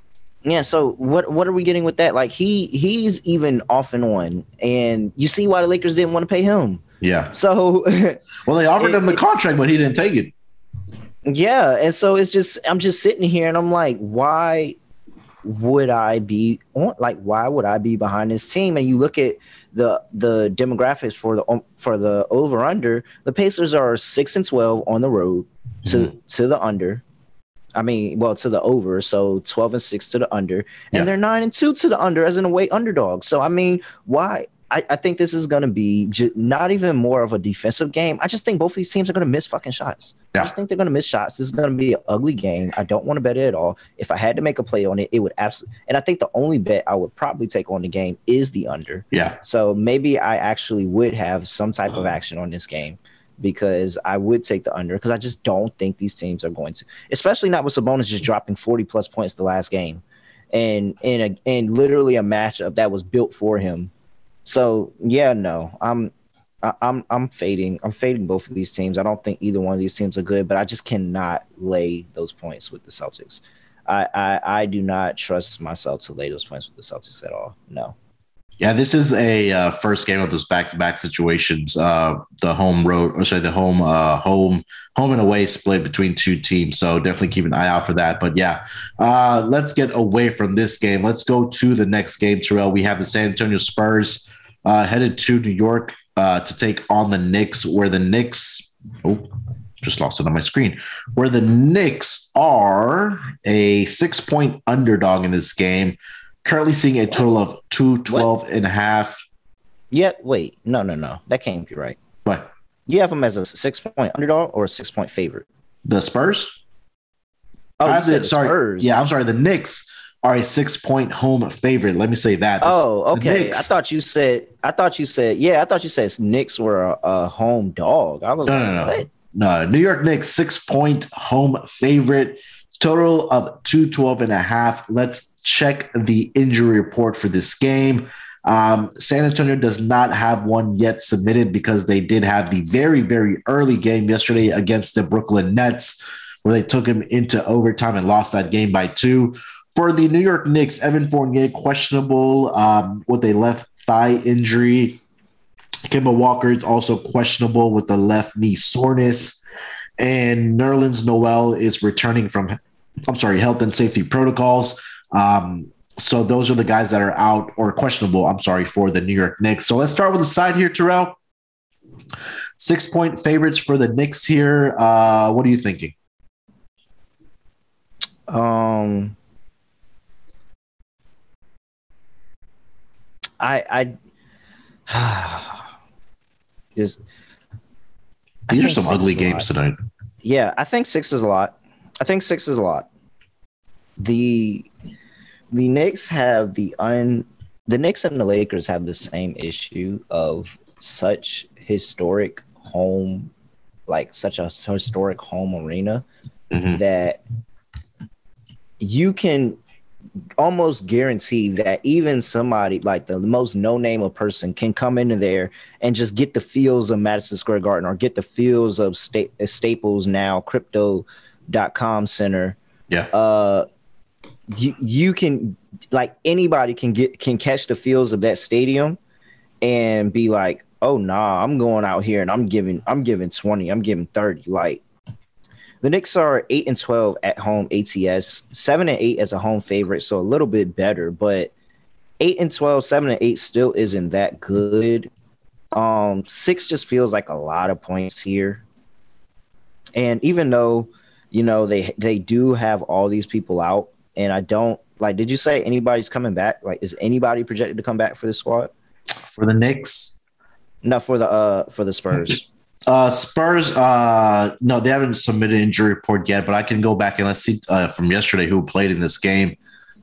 Yeah, so what what are we getting with that? Like he he's even off and on, and you see why the Lakers didn't want to pay him.
Yeah.
So
well, they offered it, him the contract, but he didn't take it.
Yeah, and so it's just I'm just sitting here and I'm like, why would I be on? Like, why would I be behind this team? And you look at the the demographics for the um, for the over under. The Pacers are six and twelve on the road to mm-hmm. to the under. I mean, well, to the over, so 12 and 6 to the under, and yeah. they're 9 and 2 to the under as an away underdog. So, I mean, why? I, I think this is going to be j- not even more of a defensive game. I just think both of these teams are going to miss fucking shots. Yeah. I just think they're going to miss shots. This is going to be an ugly game. I don't want to bet it at all. If I had to make a play on it, it would absolutely. And I think the only bet I would probably take on the game is the under.
Yeah.
So maybe I actually would have some type of action on this game because I would take the under because I just don't think these teams are going to, especially not with Sabonis just dropping 40 plus points the last game and in a in literally a matchup that was built for him. So yeah, no, I'm I'm I'm fading. I'm fading both of these teams. I don't think either one of these teams are good, but I just cannot lay those points with the Celtics. I I, I do not trust myself to lay those points with the Celtics at all. No.
Yeah, this is a uh, first game of those back-to-back situations. Uh, the home road, or sorry, the home, uh, home, home and away split between two teams. So definitely keep an eye out for that. But yeah, uh, let's get away from this game. Let's go to the next game, Terrell. We have the San Antonio Spurs uh, headed to New York uh, to take on the Knicks, where the Knicks. Oh, just lost it on my screen. Where the Knicks are a six-point underdog in this game currently seeing a total of 212 what? and a half.
Yeah, wait. No, no, no. That can't be right.
What?
You have them as a six point underdog or a six point favorite?
The Spurs?
Oh, I the, sorry.
Spurs. Yeah, I'm sorry. The Knicks are a six point home favorite. Let me say that.
The, oh, okay. I thought you said. I thought you said. Yeah, I thought you said Knicks were a, a home dog. I was no, like, no, no. What?
No, New York Knicks six point home favorite. Total of 212 and a half. Let's check the injury report for this game. Um, San Antonio does not have one yet submitted because they did have the very, very early game yesterday against the Brooklyn Nets, where they took him into overtime and lost that game by two. For the New York Knicks, Evan Fournier questionable um, with a left thigh injury. Kemba Walker is also questionable with the left knee soreness. And Nerlens Noel is returning from I'm sorry, health and safety protocols. Um, so those are the guys that are out or questionable. I'm sorry for the New York Knicks. So let's start with the side here, Terrell. Six point favorites for the Knicks here. Uh, what are you thinking?
Um, I I is.
I These are some ugly games tonight.
Yeah, I think six is a lot. I think six is a lot. The the Knicks have the un the Knicks and the Lakers have the same issue of such historic home, like such a historic home arena mm-hmm. that you can almost guarantee that even somebody like the most no name of person can come into there and just get the feels of Madison Square Garden or get the feels of sta- Staples now crypto.com center.
Yeah.
Uh, you, you can like anybody can get can catch the feels of that stadium and be like, oh nah, I'm going out here and I'm giving I'm giving 20, I'm giving 30. Like the Knicks are eight and twelve at home ATS, seven and eight as a home favorite, so a little bit better, but eight and 12, seven and eight still isn't that good. Um, six just feels like a lot of points here. And even though, you know, they they do have all these people out, and I don't like, did you say anybody's coming back? Like, is anybody projected to come back for the squad?
For the Knicks?
No, for the uh for the Spurs.
uh Spurs, uh no, they haven't submitted an injury report yet, but I can go back and let's see uh, from yesterday who played in this game.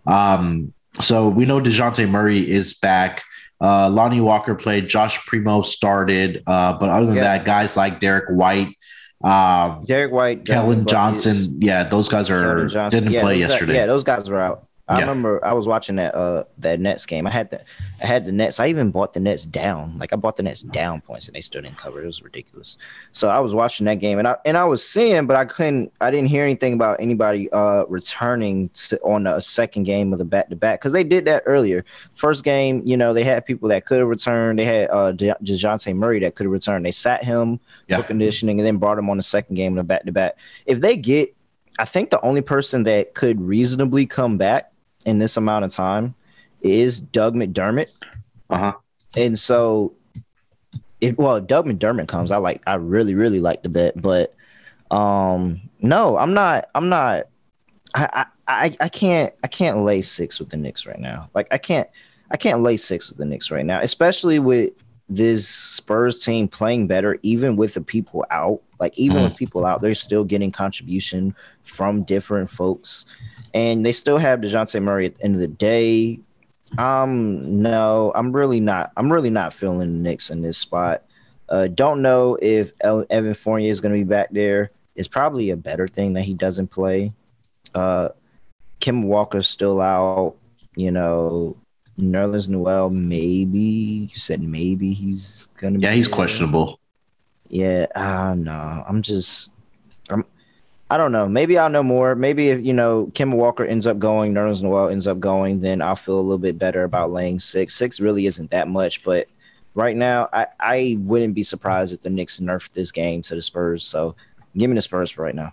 Um, so we know Dejounte Murray is back. Uh, Lonnie Walker played. Josh Primo started. Uh, but other than yeah. that, guys like Derrick White, um,
Derrick White,
Keldon Johnson, yeah, those guys are didn't
yeah,
play yesterday.
Guys, yeah, those guys were out. I yeah. remember I was watching that uh that Nets game. I had the I had the Nets. I even bought the Nets down. Like I bought the Nets down points and they still didn't cover. It was ridiculous. So I was watching that game and I and I was seeing, but I couldn't. I didn't hear anything about anybody uh returning to, on a second game of the back to back because they did that earlier. First game, you know, they had people that could have returned. They had uh Dejounte Murray that could have returned. They sat him yeah. for conditioning and then brought him on the second game of the back to back. If they get I think the only person that could reasonably come back in this amount of time is Doug McDermott.
Uh-huh.
And so it well, Doug McDermott comes. I like I really, really like the bet, but um no, I'm not I'm not I I I can't I can't lay six with the Knicks right now. Like I can't I can't lay six with the Knicks right now, especially with this Spurs team playing better, even with the people out. Like even mm. with people out, they're still getting contribution from different folks and they still have Dejounte Murray at the end of the day. Um, no, I'm really not. I'm really not feeling the Knicks in this spot. Uh, don't know if Evan Fournier is going to be back there. It's probably a better thing that he doesn't play. Uh, Kim Walker's still out. You know, Nerlens Noel, maybe you said maybe he's gonna.
Yeah, he's there. questionable.
Yeah, uh, no, I'm just I don't know. Maybe I'll know more. Maybe if you know Kim Walker ends up going, Nerlens Noel ends up going, then I'll feel a little bit better about laying six. Six really isn't that much, but right now I, I wouldn't be surprised if the Knicks nerfed this game to the Spurs. So give me the Spurs for right now.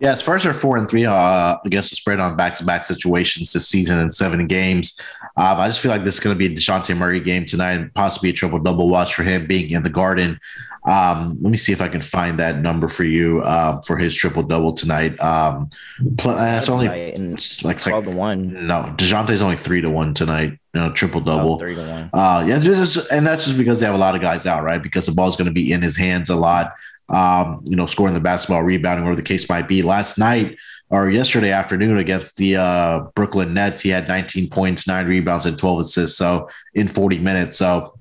Yeah, Spurs are four and three uh, against the spread on back to back situations this season in seven games. Um, I just feel like this is going to be a Dejounte Murray game tonight and possibly a triple double watch for him being in the garden. Um, let me see if I can find that number for you uh, for his triple double tonight. Um, pl- uh, only
like twelve like, to one.
No, Dejounte's only three to one tonight. You know, triple double.
Oh, three to one.
Uh, yeah, just, and that's just because they have a lot of guys out, right? Because the ball's going to be in his hands a lot. Um, you know, scoring the basketball, rebounding, whatever the case might be. Last night or yesterday afternoon against the uh, Brooklyn Nets, he had 19 points, nine rebounds, and 12 assists. So in 40 minutes. So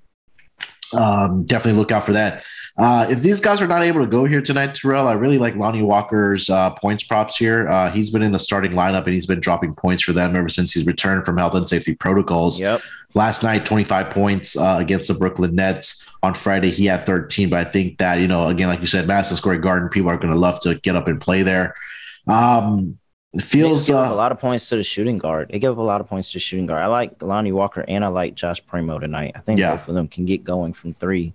um, definitely look out for that. Uh, if these guys are not able to go here tonight, Terrell, I really like Lonnie Walker's uh, points props here. Uh, he's been in the starting lineup and he's been dropping points for them ever since he's returned from health and safety protocols.
Yep.
Last night, 25 points uh, against the Brooklyn Nets. On Friday, he had 13, but I think that, you know, again, like you said, Madison Square Garden, people are going to love to get up and play there. Um, it feels
uh, a lot of points to the shooting guard. They give up a lot of points to the shooting guard. I like Lonnie Walker and I like Josh Primo tonight. I think yeah. both of them can get going from three.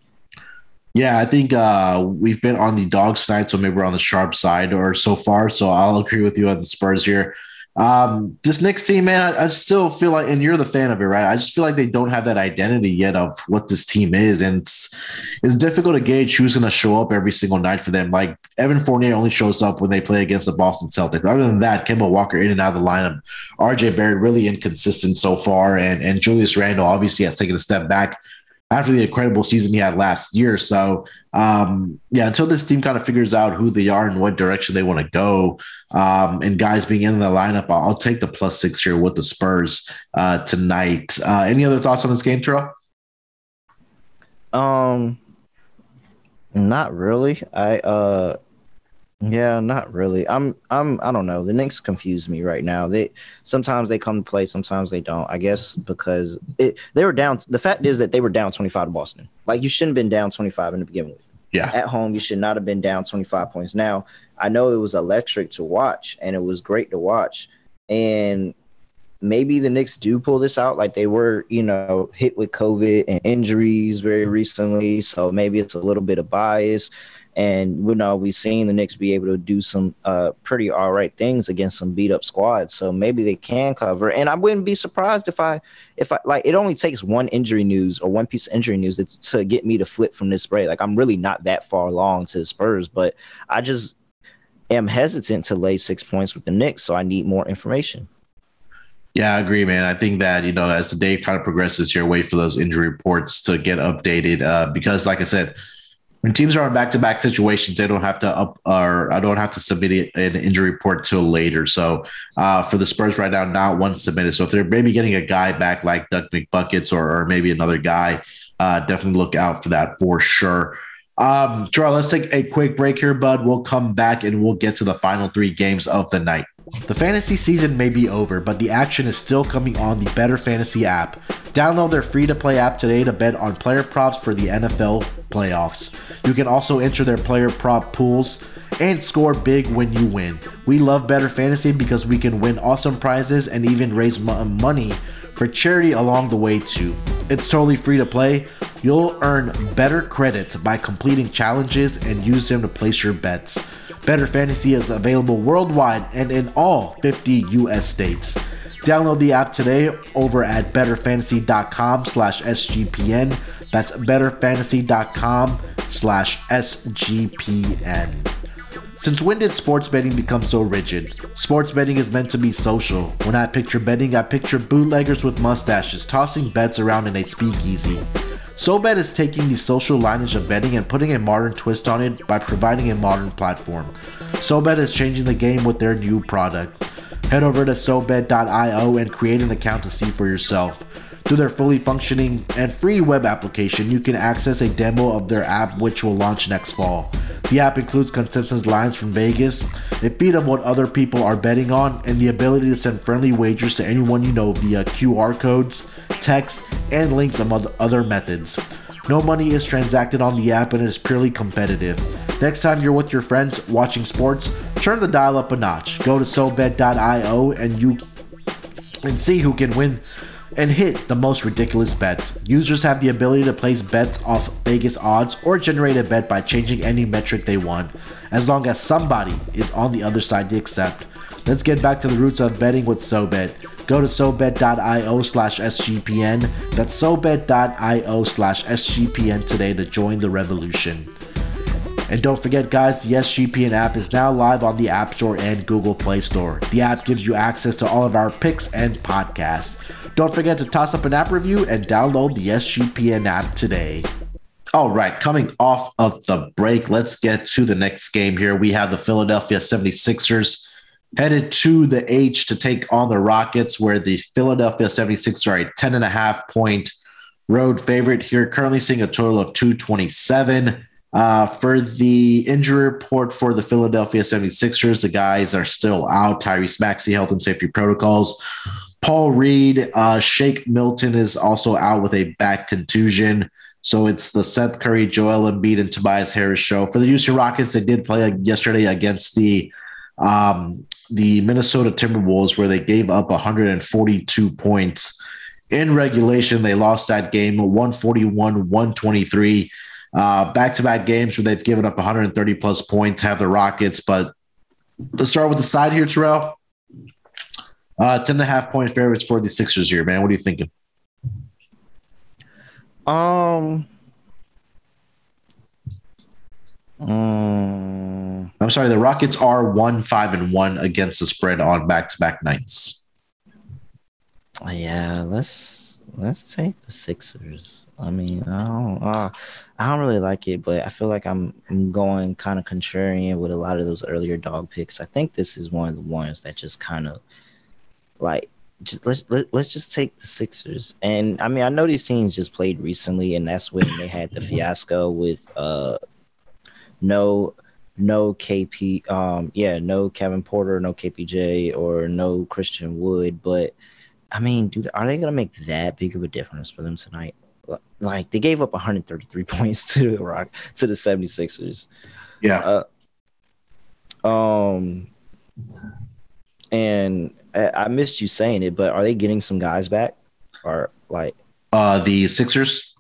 Yeah, I think uh, we've been on the dog side, so maybe we're on the sharp side or so far. So I'll agree with you on the Spurs here. Um, this next team, man, I, I, still feel like, and you're the fan of it, right? I just feel like they don't have that identity yet of what this team is, and it's, it's difficult to gauge who's going to show up every single night for them. Like Evan Fournier only shows up when they play against the Boston Celtics. Other than that, Kemba Walker in and out of the lineup. RJ Barrett really inconsistent so far, and and Julius Randle obviously has taken a step back. After the incredible season he had last year. So, um, yeah, until this team kind of figures out who they are and what direction they want to go, um, and guys being in the lineup, I'll, I'll, take the plus six here with the Spurs uh, tonight. Uh, any other thoughts on this game, Terrell?
Um, not really. I uh yeah, not really. I'm I'm I don't know. The Knicks confuse me right now. They sometimes they come to play, sometimes they don't. I guess because it they were down the fact is that they were down 25 to Boston. Like you shouldn't have been down 25 in the beginning.
Yeah.
At home, you should not have been down 25 points. Now, I know it was electric to watch and it was great to watch. And maybe the Knicks do pull this out. Like they were, you know, hit with COVID and injuries very recently. So maybe it's a little bit of bias. And you know, we've seen the Knicks be able to do some uh, pretty all right things against some beat up squads. So maybe they can cover. And I wouldn't be surprised if I, if I like, it only takes one injury news or one piece of injury news to, to get me to flip from this spray. Like I'm really not that far along to the Spurs, but I just am hesitant to lay six points with the Knicks. So I need more information.
Yeah, I agree, man. I think that, you know, as the day kind of progresses here, wait for those injury reports to get updated. Uh, because, like I said, when teams are in back-to-back situations, they don't have to up or I don't have to submit an injury report till later. So uh, for the Spurs right now, not one submitted. So if they're maybe getting a guy back like Doug McBuckets or, or maybe another guy, uh, definitely look out for that for sure. Um, Charles, let's take a quick break here, bud. We'll come back and we'll get to the final three games of the night. The fantasy season may be over, but the action is still coming on the BettorFantasy app. Download their free to play app today to bet on player props for the NFL playoffs. You can also enter their player prop pools and score big when you win. We love BettorFantasy because we can win awesome prizes and even raise money for charity along the way too. It's totally free to play. You'll earn better credit by completing challenges and use them to place your bets. BettorFantasy is available worldwide and in all 50 US states. Download the app today over at bettorfantasy.com slash SGPN. That's bettorfantasy.com slash SGPN. Since when did sports betting become so rigid? Sports betting is meant to be social. When I picture betting, I picture bootleggers with mustaches tossing bets around in a speakeasy. SoBet is taking the social lineage of betting and putting a modern twist on it by providing a modern platform. SoBet is changing the game with their new product. Head over to SoBet.io and create an account to see for yourself. Through their fully functioning and free web application, you can access a demo of their app, which will launch next fall. The app includes consensus lines from Vegas, a feed of what other people are betting on, and the ability to send friendly wagers to anyone you know via QR codes, text, and links among other methods. No money is transacted on the app and it is purely competitive. Next time you're with your friends watching sports, turn the dial up a notch. Go to SoBet.io and you and see who can win and hit the most ridiculous bets. Users have the ability to place bets off Vegas odds or generate a bet by changing any metric they want, as long as somebody is on the other side to accept. Let's get back to the roots of betting with SoBet. Go to SoBet.io slash SGPN. That's SoBet.io slash SGPN today to join the revolution. And don't forget, guys, the SGPN app is now live on the App Store and Google Play Store. The app gives you access to all of our picks and podcasts. Don't forget to toss up an app review and download the SGPN app today. All right, coming off of the break, let's get to the next game here. We have the Philadelphia 76ers headed to the H to take on the Rockets, where the Philadelphia 76ers are a 10 and a half point road favorite here, currently seeing a total of 227. Uh, for the injury report for the Philadelphia 76ers, the guys are still out. Tyrese Maxey, health and safety protocols. Paul Reed, uh, Shake Milton is also out with a back contusion. So it's the Seth Curry, Joel Embiid, and Tobias Harris show. For the Houston Rockets, they did play yesterday against the um, the Minnesota Timberwolves, where they gave up 142 points in regulation. They lost that game 141 123. Back to back games where they've given up 130 plus points have the Rockets. But let's start with the side here, Terrell. Uh, 10 and a half point favorites for the Sixers here, man. What are you thinking?
Um, um,
I'm sorry, the Rockets are one, five, and one against the spread on back to back nights.
Yeah, let's let's take the Sixers. I mean, I don't, uh, I don't really like it, but I feel like I'm, I'm going kind of contrarian with a lot of those earlier dog picks. I think this is one of the ones that just kind of like just let's let, let's just take the Sixers. And I mean, I know these teams just played recently, and that's when they had the fiasco with uh no no KP um yeah, no Kevin Porter, no KPJ or no Christian Wood, but I mean, do are they gonna make that big of a difference for them tonight? Like they gave up 133 points to the Rock to the 76ers.
Yeah.
Uh, um and I missed you saying it, but are they getting some guys back? Or like
uh the Sixers?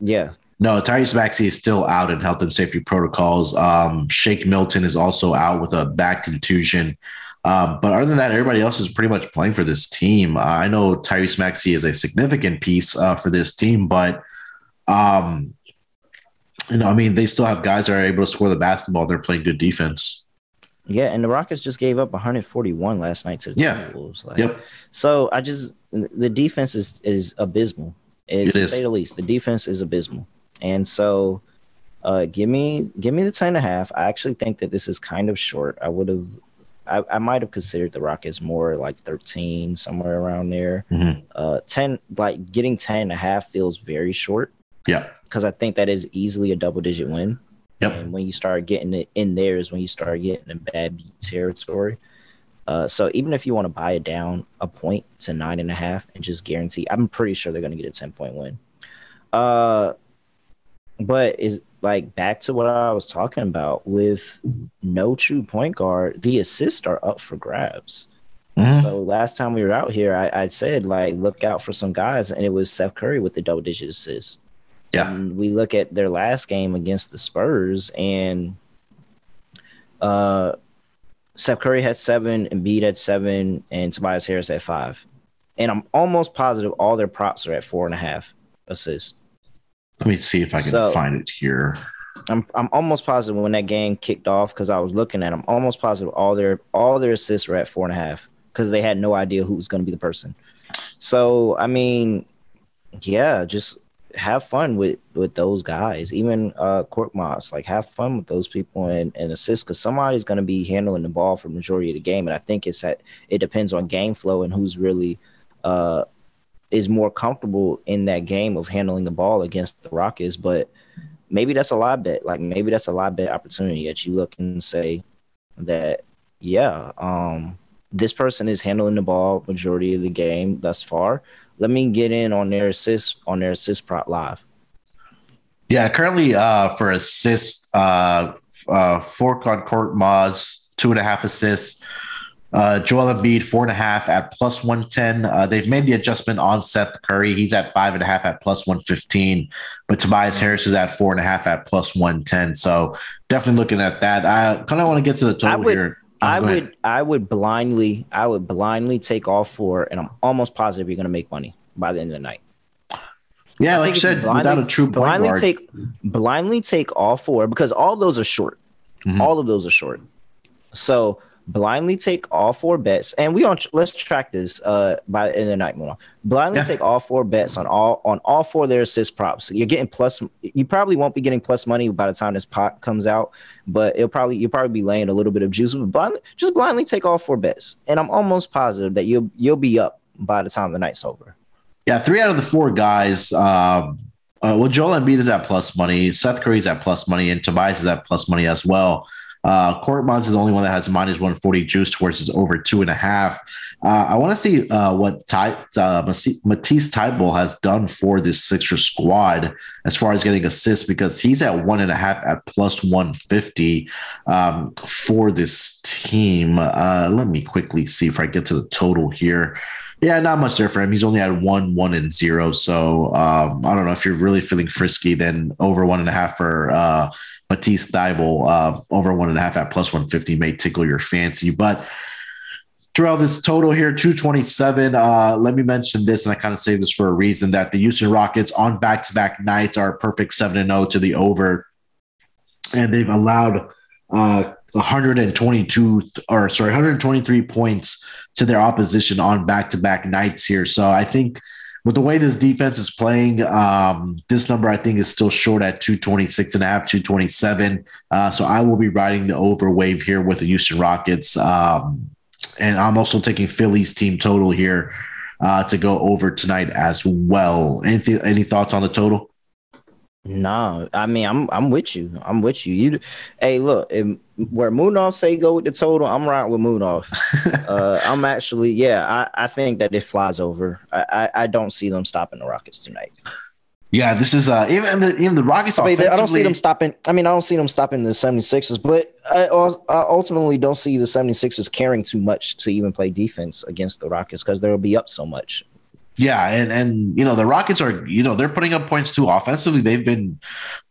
Yeah.
No, Tyrese Maxey is still out in health and safety protocols. Um, Shake Milton is also out with a back contusion. Um, but other than that, everybody else is pretty much playing for this team. Uh, I know Tyrese Maxey is a significant piece uh, for this team, but um, you know, I mean, they still have guys that are able to score the basketball. They're playing good defense.
Yeah, and the Rockets just gave up 141 last night to the
yeah.
Wolves. Like,
yep.
So I just the defense is is abysmal. It's, it is. To say the least, the defense is abysmal, and so uh, give me give me the 10 and a half. I actually think that this is kind of short. I would have. I, I might have considered the Rockets more like 13, somewhere around there.
Mm-hmm.
Uh, 10, like getting 10 and a half feels very short.
Yeah.
Because I think that is easily a double digit win.
Yep.
And when you start getting it in there is when you start getting in bad territory. Uh, so even if you want to buy it down a point to nine and a half and just guarantee, I'm pretty sure they're going to get a 10 point win. Uh, but is like back to what I was talking about with no true point guard, the assists are up for grabs. Mm-hmm. So last time we were out here, I, I, said like look out for some guys, and it was Seth Curry with the double digit assists.
Yeah.
And we look at their last game against the Spurs, and uh, Steph Curry had seven, Embiid had seven, and Tobias Harris had five. And I'm almost positive all their props are at four and a half assists.
Let me see if I can so, find it here.
I'm I'm almost positive when that game kicked off because I was looking at them. Almost positive all their all their assists were at four and a half because they had no idea who was going to be the person. So I mean, yeah, just have fun with with those guys. Even uh Korkmaz, like have fun with those people and, and assist because somebody's gonna be handling the ball for the majority of the game. And I think it's that it depends on game flow and who's really uh is more comfortable in that game of handling the ball against the Rockets. But maybe that's a lot bet. Like maybe that's a lot bet opportunity that you look and say that yeah, um this person is handling the ball majority of the game thus far let me get in on their assist on their assist prop live.
Yeah, currently uh, for assist, uh, uh, four on Korkmaz, two and a half assists. Uh, Joel Embiid, four and a half at plus 110. Uh, they've made the adjustment on Seth Curry. He's at five and a half at plus 115, but Tobias Harris is at four and a half at plus 110. So definitely looking at that. I kind of want to get to the total
would,
here.
I would I would blindly I would blindly take all four, and I'm almost positive you're going to make money by the end of the night.
Yeah, I like you said, blindly, without a true
blindly
guard.
take blindly take all four because all those are short. Mm-hmm. All of those are short. So blindly take all four bets, and we on let's track this uh by the end of the night. More blindly yeah. take all four bets on all on all four of their assist props. You're getting plus. You probably won't be getting plus money by the time this pot comes out, but it'll probably you'll probably be laying a little bit of juice. But blindly, just blindly take all four bets, and I'm almost positive that you'll you'll be up by the time the night's over.
Yeah, three out of the four guys. Um, uh, well, Joel Embiid is at plus money. Seth Curry's at plus money, and Tobias is at plus money as well. Uh, Korkmaz is the only one that has minus 140 juice towards his over two and a half. Uh, I want to see uh, what Ty, uh, Matisse has done for this Sixer squad as far as getting assists because he's at one and a half at plus 150 um, for this team. Uh, let me quickly see if I get to the total here. Yeah, not much there for him. He's only had one, one, and zero. So um, I don't know if you're really feeling frisky, then over one and a half for uh, Matisse Thybulle uh, over one and a half at plus 150 may tickle your fancy. But throughout this total here, 227. Uh, let me mention this, and I kind of say this for a reason that the Houston Rockets on back to back nights are perfect 7 and 0 to the over. And they've allowed uh, 122 or sorry, 123 points to their opposition on back to back nights here. So I think with the way this defense is playing, um, this number I think is still short at 226 and a half, 227. Uh, so I will be riding the over wave here with the Houston Rockets. Um, and I'm also taking Philly's team total here uh, to go over tonight as well. Any, any thoughts on the total?
No, I mean I'm I'm with you. I'm with you. You, hey, look, if, where Munaf say go with the total, I'm right with Munaf. uh, I'm actually, yeah, I, I think that it flies over. I, I, I don't see them stopping the Rockets tonight.
Yeah, this is uh even the even the Rockets.
I, mean, I don't see them stopping. I mean, I don't see them stopping the 76ers, but I, I ultimately don't see the 76ers caring too much to even play defense against the Rockets because they'll be up so much.
Yeah, and and you know the Rockets are you know they're putting up points too offensively. They've been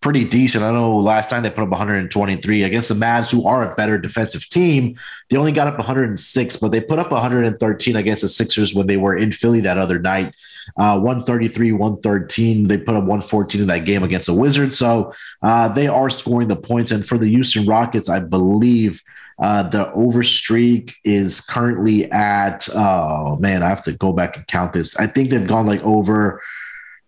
pretty decent. I know last time they put up 123 against the Mavs, who are a better defensive team. They only got up 106, but they put up 113 against the Sixers when they were in Philly that other night. Uh, 133, 113. They put up 114 in that game against the Wizards. So uh, they are scoring the points. And for the Houston Rockets, I believe uh, the over streak is currently at, oh man, I have to go back and count this. I think they've gone like over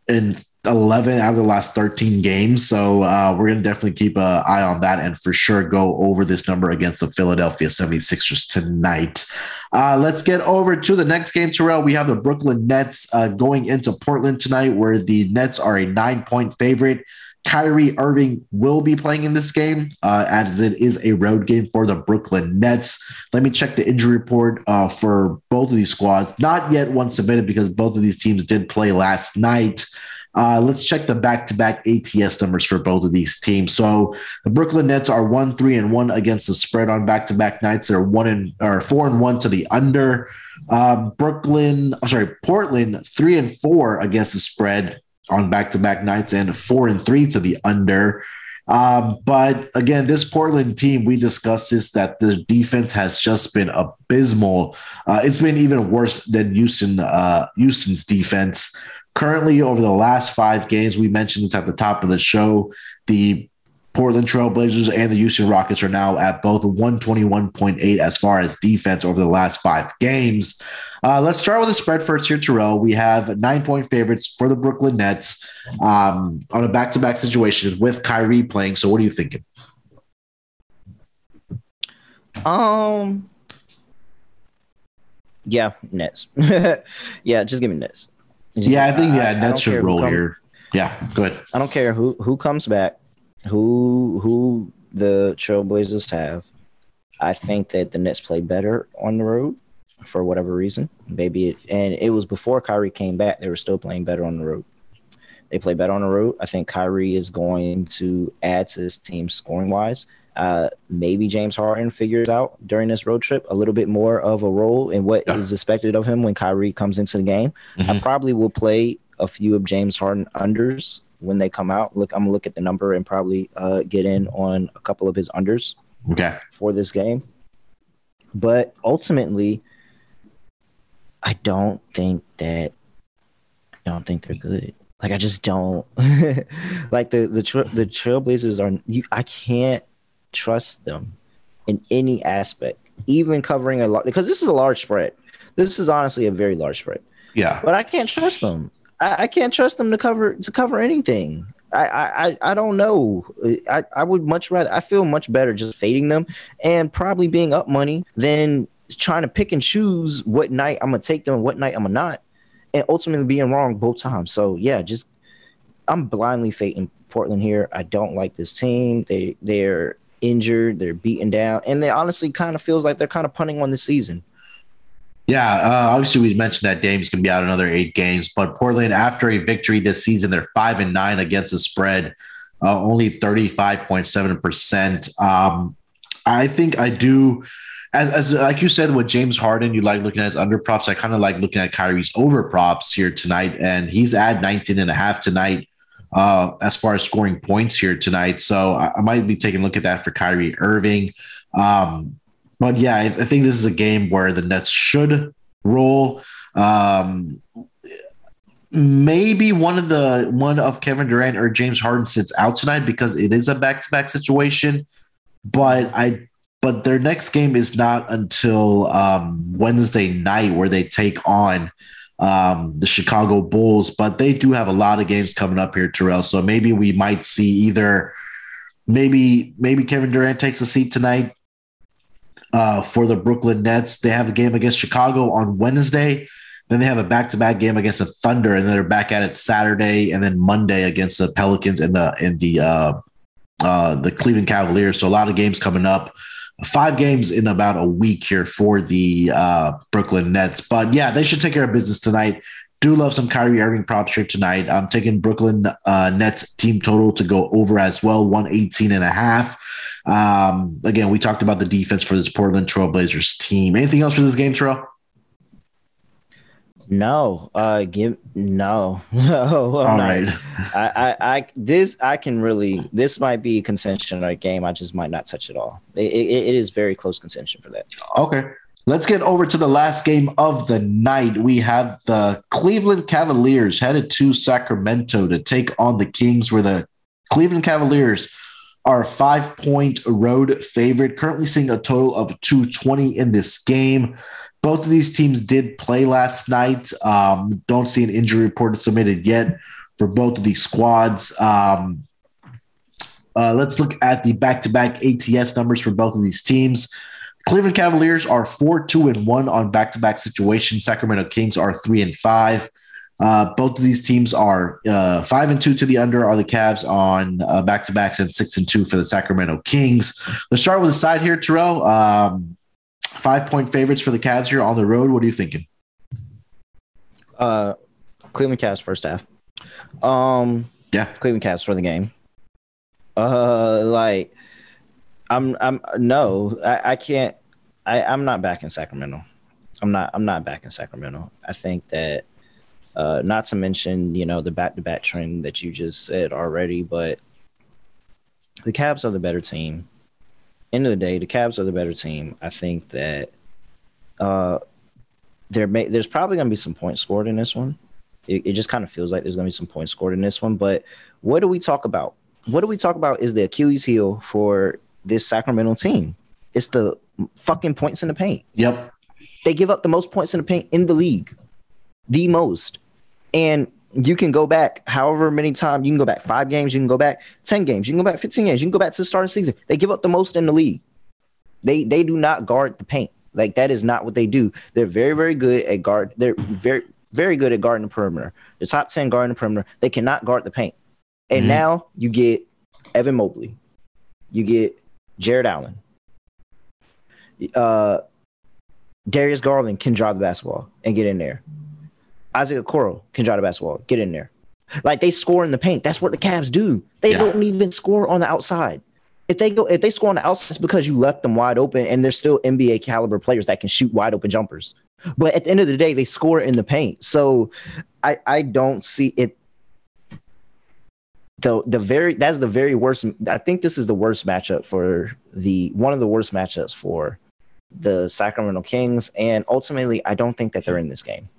in 11 out of the last 13 games. So uh, we're going to definitely keep an eye on that and for sure go over this number against the Philadelphia 76ers tonight. Uh, let's get over to the next game, Terrell. We have the Brooklyn Nets uh, going into Portland tonight, where the Nets are a nine point favorite. Kyrie Irving will be playing in this game uh, as it is a road game for the Brooklyn Nets. Let me check the injury report uh, for both of these squads. Not yet one submitted because both of these teams did play last night. Uh, let's check the back-to-back ATS numbers for both of these teams. So the Brooklyn Nets are one, three, and one against the spread on back-to-back nights. They're one and or four and one to the under. Um, Brooklyn, I'm sorry, Portland three and four against the spread on back-to-back nights and four and three to the under. Um, but again, this Portland team, we discussed this that the defense has just been abysmal. Uh, it's been even worse than Houston, uh, Houston's defense. Currently, over the last five games, we mentioned it's at the top of the show. The Portland Trailblazers and the Houston Rockets are now at both 121.8 as far as defense over the last five games. Uh, let's start with the spread first here, Terrell. We have nine point favorites for the Brooklyn Nets um, on a back to back situation with Kyrie playing. So, what are you thinking?
Um, yeah, Nets. yeah, just give me Nets.
Yeah, I think yeah, I, Nets should roll come, here. Yeah, good.
I don't care who who comes back, who who the Trailblazers have. I think that the Nets play better on the road for whatever reason. Maybe it, and it was before Kyrie came back. They were still playing better on the road. They play better on the road. I think Kyrie is going to add to this team scoring wise. Uh, maybe James Harden figures out during this road trip a little bit more of a role in what yeah. is expected of him when Kyrie comes into the game. Mm-hmm. I probably will play a few of James Harden unders when they come out. Look, I'm gonna look at the number and probably uh, get in on a couple of his unders.
Okay.
For this game, but ultimately, I don't think that I don't think they're good. Like I just don't like the the tra- the Trailblazers are. You, I can't trust them in any aspect, even covering a lot because this is a large spread. This is honestly a very large spread.
Yeah,
but I can't trust them. I, I can't trust them to cover to cover anything. I, I I don't know. I, I would much rather. I feel much better just fading them and probably being up money than trying to pick and choose what night I'm gonna take them and what night I'm gonna not, and ultimately being wrong both times. So yeah, just I'm blindly fading Portland here. I don't like this team. They they're injured, they're beaten down, and they honestly kind of feels like they're kind of punting on the season.
Yeah, uh, obviously we mentioned that Dame's gonna be out another eight games, but Portland after a victory this season, they're five and nine against the spread, uh, only thirty five point seven percent. Um, I think I do as, as like you said with James Harden, you like looking at his under props. I kind of like looking at Kyrie's over props here tonight, and he's at 19 and a half tonight uh, as far as scoring points here tonight. So I, I, might be taking a look at that for Kyrie Irving. Um, but yeah, I, I, think this is a game where the Nets should roll. Um, maybe one of the one of Kevin Durant or James Harden sits out tonight because it is a back to back situation. But I but their next game is not until um, Wednesday night, where they take on um, the Chicago Bulls, but they do have a lot of games coming up here, Terrell. So maybe we might see either maybe maybe Kevin Durant takes a seat tonight uh, for the Brooklyn Nets. They have a game against Chicago on Wednesday. Then they have a back-to-back game against the Thunder, and then they're back at it Saturday, and then Monday against the Pelicans and the and the uh, uh, the Cleveland Cavaliers. So a lot of games coming up. Five games in about a week here for the uh, Brooklyn Nets. But yeah, they should take care of business tonight. Do love some Kyrie Irving props here tonight. I'm taking Brooklyn uh, Nets team total to go over as well, 118 and a half. Um, again, we talked about the defense for this Portland Trailblazers team. Anything else for this game, Terrell?
No, uh, give no, no.
I'm All right.
I, I, I, this I can really. This might be a contention or a game. I just might not touch it all. It, it, it is very close contention for that.
Okay, let's get over to the last game of the night. We have the Cleveland Cavaliers headed to Sacramento to take on the Kings, where the Cleveland Cavaliers are a five point road favorite, currently seeing a total of 220 in this game. Both of these teams did play last night. Um, don't see an injury report submitted yet for both of these squads. Um, uh, let's look at the back-to-back ATS numbers for both of these teams. Cleveland Cavaliers are four, two, and one on back-to-back situations. Sacramento Kings are three and five. Uh, both of these teams are uh, five and two to the under. Are the Cavs on uh, back-to-backs and six and two for the Sacramento Kings? Let's start with the side here, Terrell. Um, five point favorites for the Cavs here on the road. What are you thinking?
Uh, Cleveland Cavs first half. Um,
yeah,
Cleveland Cavs for the game. Uh, like, I'm, I'm no, I, I can't. I, I'm not back in Sacramento. I'm not. I'm not back in Sacramento. I think that. Uh, not to mention, you know, the back-to-back trend that you just said already, but the Cavs are the better team end of the day, the Cavs are the better team. I think that uh, there may there's probably going to be some points scored in this one. It, it just kind of feels like there's going to be some points scored in this one. But what do we talk about? What do we talk about is the Achilles heel for this Sacramento team. It's the fucking points in the paint.
Yep.
They give up the most points in the paint in the league, the most. And you can go back however many times you can go back five games, you can go back 10 games, you can go back 15 games, you can go back to the start of the season. They give up the most in the league. They they do not guard the paint. Like that is not what they do. They're very, very good at guard. They're very, very good at guarding the perimeter. The top 10 guarding the perimeter. They cannot guard the paint. And mm-hmm. now you get Evan Mobley. You get Jarrett Allen. Uh Darius Garland can drive the basketball and get in there. Isaac Okoro can drive the basketball. Get in there. Like they score in the paint. That's what the Cavs do. They yeah. don't even score on the outside. If they go, if they score on the outside, it's because you left them wide open, and they're still NBA caliber players that can shoot wide open jumpers. But at the end of the day, they score in the paint. So I I don't see it. The the very that's the very worst. I think this is the worst matchup for the one of the worst matchups for the Sacramento Kings, and ultimately, I don't think that they're in this game.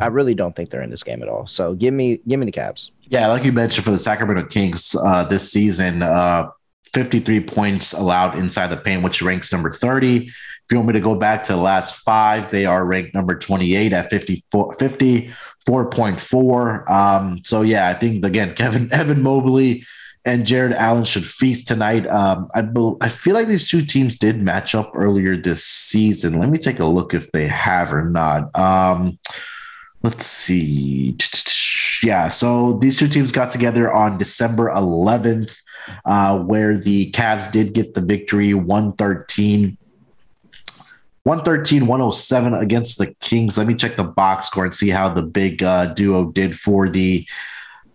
I really don't think they're in this game at all. So give me give me the Cavs.
Yeah, like you mentioned for the Sacramento Kings uh, this season, uh, 53 points allowed inside the paint, which ranks number 30. If you want me to go back to the last five, they are ranked number 28 at 54, 54.4. Um, so yeah, I think again, Kevin Evan Mobley and Jarrett Allen should feast tonight. Um, I be, I feel like these two teams did match up earlier this season. Let me take a look if they have or not. Um, let's see. Yeah, so these two teams got together on December 11th, uh, where the Cavs did get the victory 113. 113 107 against the Kings. Let me check the box score and see how the big uh, duo did for the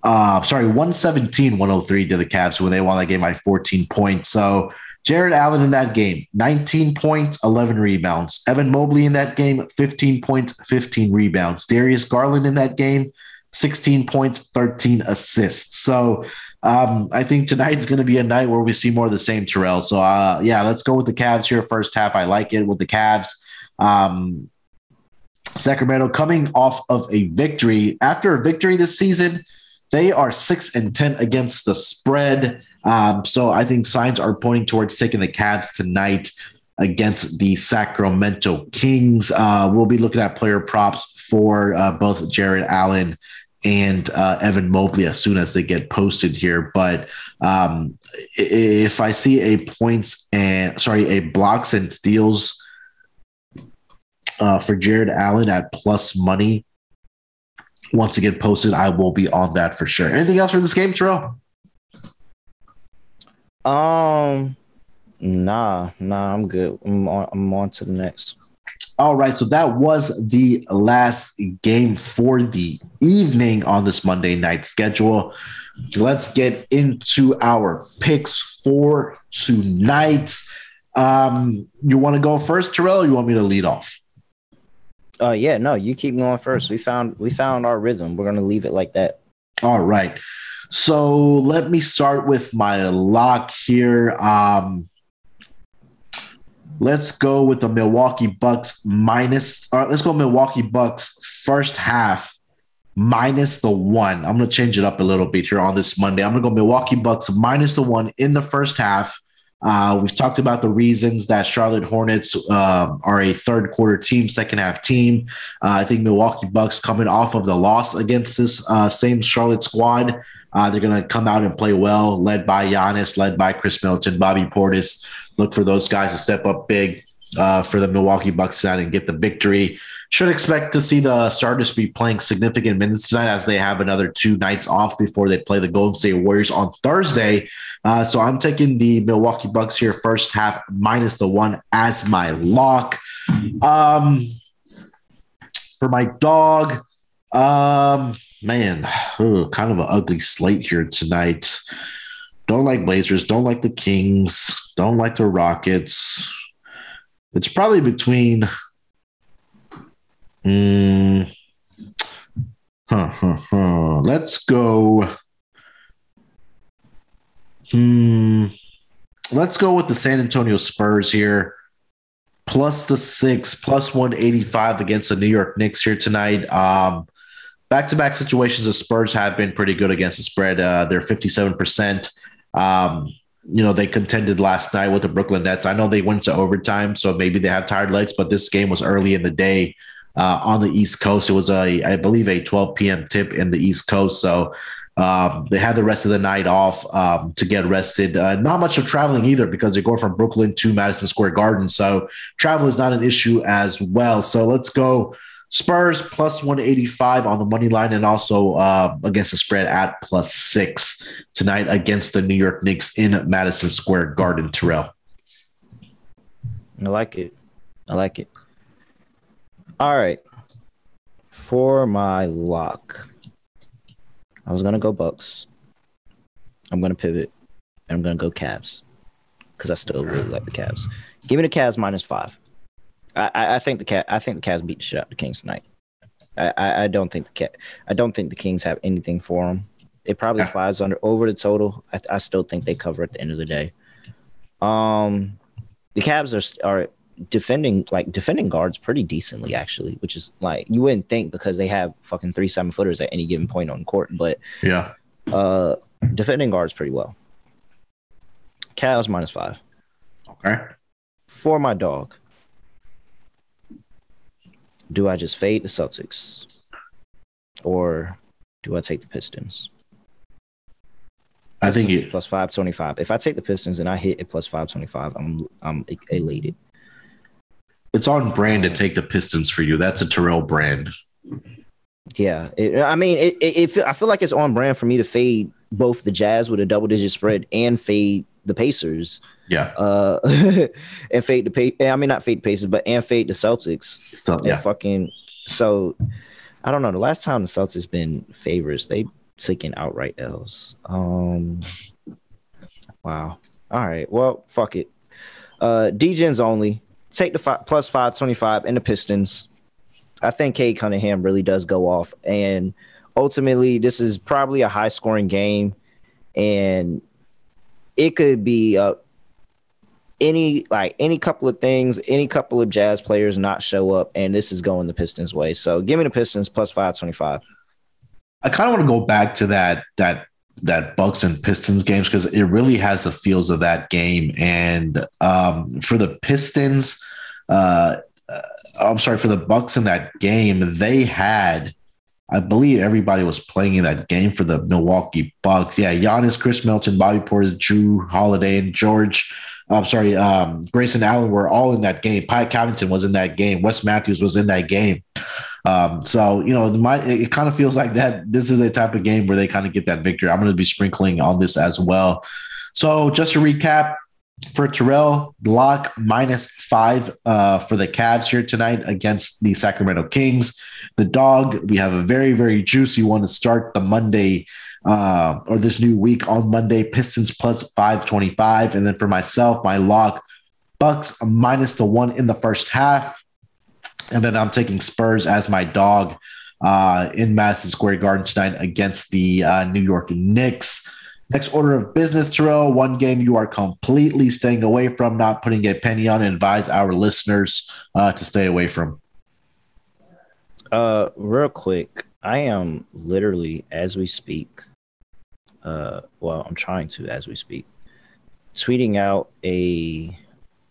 uh, sorry, 117 103 to the Cavs when they won that game by 14 points. So Jarrett Allen in that game, 19 points, 11 rebounds. Evan Mobley in that game, 15 points, 15 rebounds. Darius Garland in that game, 16 points, 13 assists. So um, I think tonight's going to be a night where we see more of the same Terrell. So uh, yeah, let's go with the Cavs here first half. I like it with the Cavs. Um, Sacramento coming off of a victory after a victory this season they are six and ten against the spread. Um, so I think signs are pointing towards taking the Cavs tonight. against the Sacramento Kings. Uh, we'll be looking at player props for uh, both Jarrett Allen and uh, Evan Mobley as soon as they get posted here. But um, if I see a points and sorry, a blocks and steals uh, for Jarrett Allen at plus money, once again posted, I will be on that for sure. Anything else for this game, Terrell?
Um, nah, nah, I'm good. I'm on, I'm on to the next.
All right, so that was the last game for the evening on this Monday night schedule. Let's get into our picks for tonight. Um, you want to go first, Terrell, you want me to lead off?
Uh yeah, no, you keep going first. We found we found our rhythm. We're gonna leave it like that.
All right. So let me start with my lock here. Um, let's go with the Milwaukee Bucks minus. Right, let's go Milwaukee Bucks first half minus the one. I'm going to change it up a little bit here on this Monday. I'm going to go Milwaukee Bucks minus the one in the first half. Uh, we've talked about the reasons that Charlotte Hornets uh, are a third quarter team, second half team. Uh, I think Milwaukee Bucks coming off of the loss against this uh, same Charlotte squad. Uh, they're going to come out and play well, led by Giannis, led by Khris Middleton, Bobby Portis. Look for those guys to step up big uh, for the Milwaukee Bucks tonight and get the victory. Should expect to see the starters be playing significant minutes tonight as they have another two nights off before they play the Golden State Warriors on Thursday. Uh, so I'm taking the Milwaukee Bucks here first half minus the one as my lock. Um, for my dog, um, man, ooh, kind of an ugly slate here tonight. Don't like Blazers, don't like the Kings, don't like the Rockets. It's probably between Mm, huh, huh, huh. Let's go. Hmm. Let's go with the San Antonio Spurs here. Plus the six, plus 185 against the New York Knicks here tonight. Um, back to back situations, the Spurs have been pretty good against the spread. Uh, they're 57%. Um, you know, they contended last night with the Brooklyn Nets. I know they went to overtime, so maybe they have tired legs, but this game was early in the day uh, on the East Coast. It was a, I believe, a 12 p.m. tip in the East Coast. So um, they had the rest of the night off um, to get rested. Uh, not much of traveling either because they're going from Brooklyn to Madison Square Garden. So travel is not an issue as well. So let's go Spurs plus 185 on the money line and also uh, against the spread at plus six tonight against the New York Knicks in Madison Square Garden. Terrell.
I like it. I like it. All right. For my lock, I was gonna go Bucks. I'm gonna pivot, and I'm gonna go Cavs because I still really like the Cavs. Give me the Cavs minus five. I, I, think the cat. I think the Cavs beat the shit out the Kings tonight. I, I, I don't think the cat. I don't think the Kings have anything for them. It probably yeah. flies under over the total. I, I still think they cover at the end of the day. Um, the Cavs are are defending like defending guards pretty decently actually, which is like you wouldn't think because they have fucking three seven footers at any given point on court, but
yeah,
uh, defending guards pretty well. Cavs minus five.
Okay.
For my dog, do I just fade the Celtics, or do I take the Pistons?
I think it
plus five twenty five. If I take the Pistons and I hit it plus five twenty five, I'm I'm elated
it's on brand to take the Pistons for you. That's a Terrell brand.
Yeah, it, I mean, it, it, it, I feel like it's on brand for me to fade both the Jazz with a double digit spread and fade the Pacers.
Yeah.
Uh, and fade the pay. I mean, not fade the Pacers, but and fade the Celtics. So, yeah. fucking. So, I don't know. The last time the Celtics been favorites, they taken outright L's. Um. Wow. All right. Well, fuck it. Uh, DJs only take the five, plus 525 and the Pistons. I think Cade Cunningham really does go off. And ultimately, this is probably a high scoring game. And it could be uh, any like any couple of things, any couple of jazz players not show up, and this is going the Pistons way. So give me the Pistons plus five twenty five.
I kind of want to go back to that that that Bucks and Pistons games because it really has the feels of that game. And um, for the Pistons, uh, uh, I'm sorry for the Bucks in that game, they had. I believe everybody was playing in that game for the Milwaukee Bucks. Yeah, Giannis, Khris Middleton, Bobby Portis, Jrue Holiday, and George I'm sorry, um, Grayson Allen were all in that game. Pat Connaughton was in that game. Wes Matthews was in that game. Um, so you know, my, it kind of feels like that. This is the type of game where they kind of get that victory. I'm going to be sprinkling on this as well. So just to recap, for Terrell, lock minus five uh, for the Cavs here tonight against the Sacramento Kings. The dog, we have a very, very juicy one to start the Monday uh, or this new week on Monday. Pistons plus 525. And then for myself, my lock, Bucks minus the one in the first half. And then I'm taking Spurs as my dog uh, in Madison Square Garden tonight against the uh, New York Knicks. Next order of business, Terrell, one game you are completely staying away from, not putting a penny on, and advise our listeners uh, to stay away from.
Uh, real quick, I am literally, as we speak, uh, well, I'm trying to as we speak, tweeting out a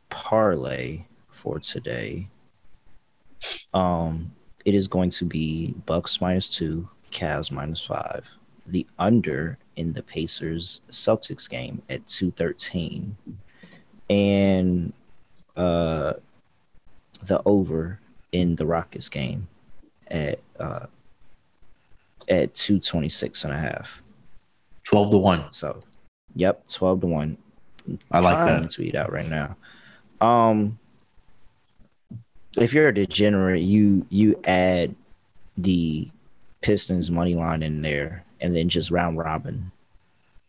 parlay for today. Um, it is going to be Bucks minus two, Cavs minus five. The under in the Pacers Celtics game at two thirteen, and uh, the over in the Rockets game at uh, at two twenty six and a half.
12 to 1.
So, yep, 12 to 1.
I like that.
To tweet out right now. Um, if you're a degenerate, you you add the Pistons money line in there, and then just round robin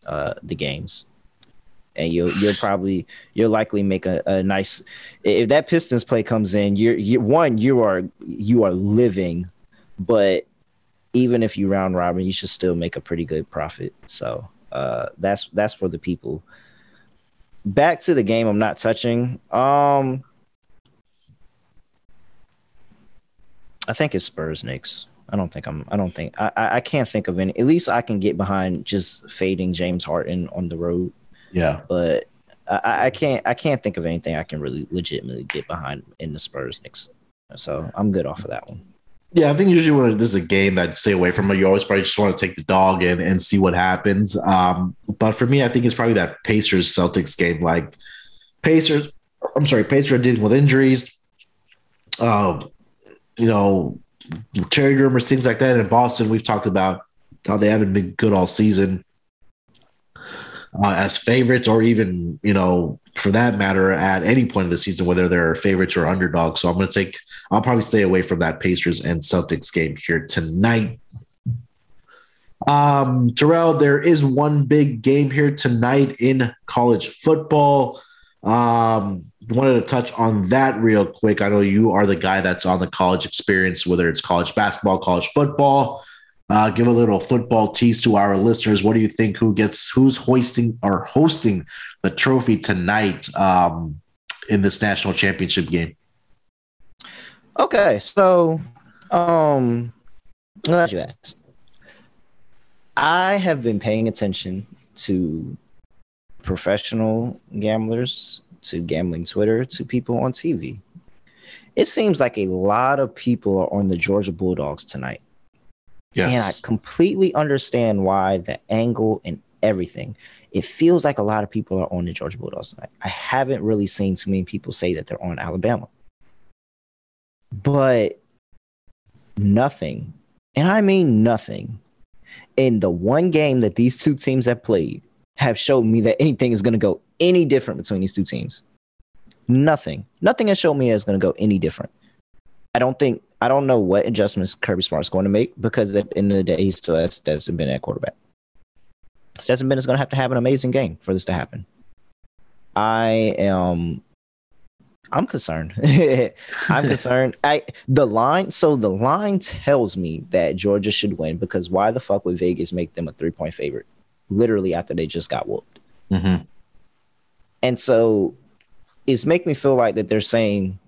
uh, the games, and you'll you'll probably you'll likely make a, a nice. If that Pistons play comes in, you're you one you are you are living, but even if you round robin, you should still make a pretty good profit. So uh, that's that's for the people. Back to the game, I'm not touching. Um, I think it's Spurs Knicks. I don't think I'm. I don't think I. I can't think of any. At least I can get behind just fading James Harden on the road.
Yeah,
but I, I can't. I can't think of anything I can really legitimately get behind in the Spurs Knicks. So I'm good off of that one.
Yeah, I think usually when this is a game that stay away from it, you always probably just want to take the dog and, and see what happens. Um, but for me, I think it's probably that Pacers Celtics game. Like Pacers, I'm sorry, Pacers are dealing with injuries. Um, you know, trade rumors, things like that. In Boston, we've talked about how they haven't been good all season uh, as favorites, or even you know for that matter, at any point of the season, whether they're favorites or underdogs. So I'm going to take, I'll probably stay away from that Pacers and Celtics game here tonight. Um, Terrell, there is one big game here tonight in college football. Um, wanted to touch on that real quick. I know you are the guy that's on the college experience, whether it's college basketball, college football. Uh, give a little football tease to our listeners. What do you think? Who gets who's hoisting or hosting the trophy tonight um, in this national championship game?
Okay, so um, glad you asked. I have been paying attention to professional gamblers, to gambling Twitter, to people on TV. It seems like a lot of people are on the Georgia Bulldogs tonight. Yes. And I completely understand why the angle and everything. It feels like a lot of people are on the Georgia Bulldogs tonight. I haven't really seen too many people say that they're on Alabama. But nothing, and I mean nothing, in the one game that these two teams have played have showed me that anything is going to go any different between these two teams. Nothing. Nothing has shown me it's going to go any different. I don't think I don't know what adjustments Kirby Smart's going to make because at the end of the day, he still has Stetson Bennett at quarterback. Stetson Bennett is going to have to have an amazing game for this to happen. I am. I'm concerned. I'm concerned. I the line. So the line tells me that Georgia should win because why the fuck would Vegas make them a three point favorite? Literally after they just got whooped. Mm-hmm. And so it's make me feel like that they're saying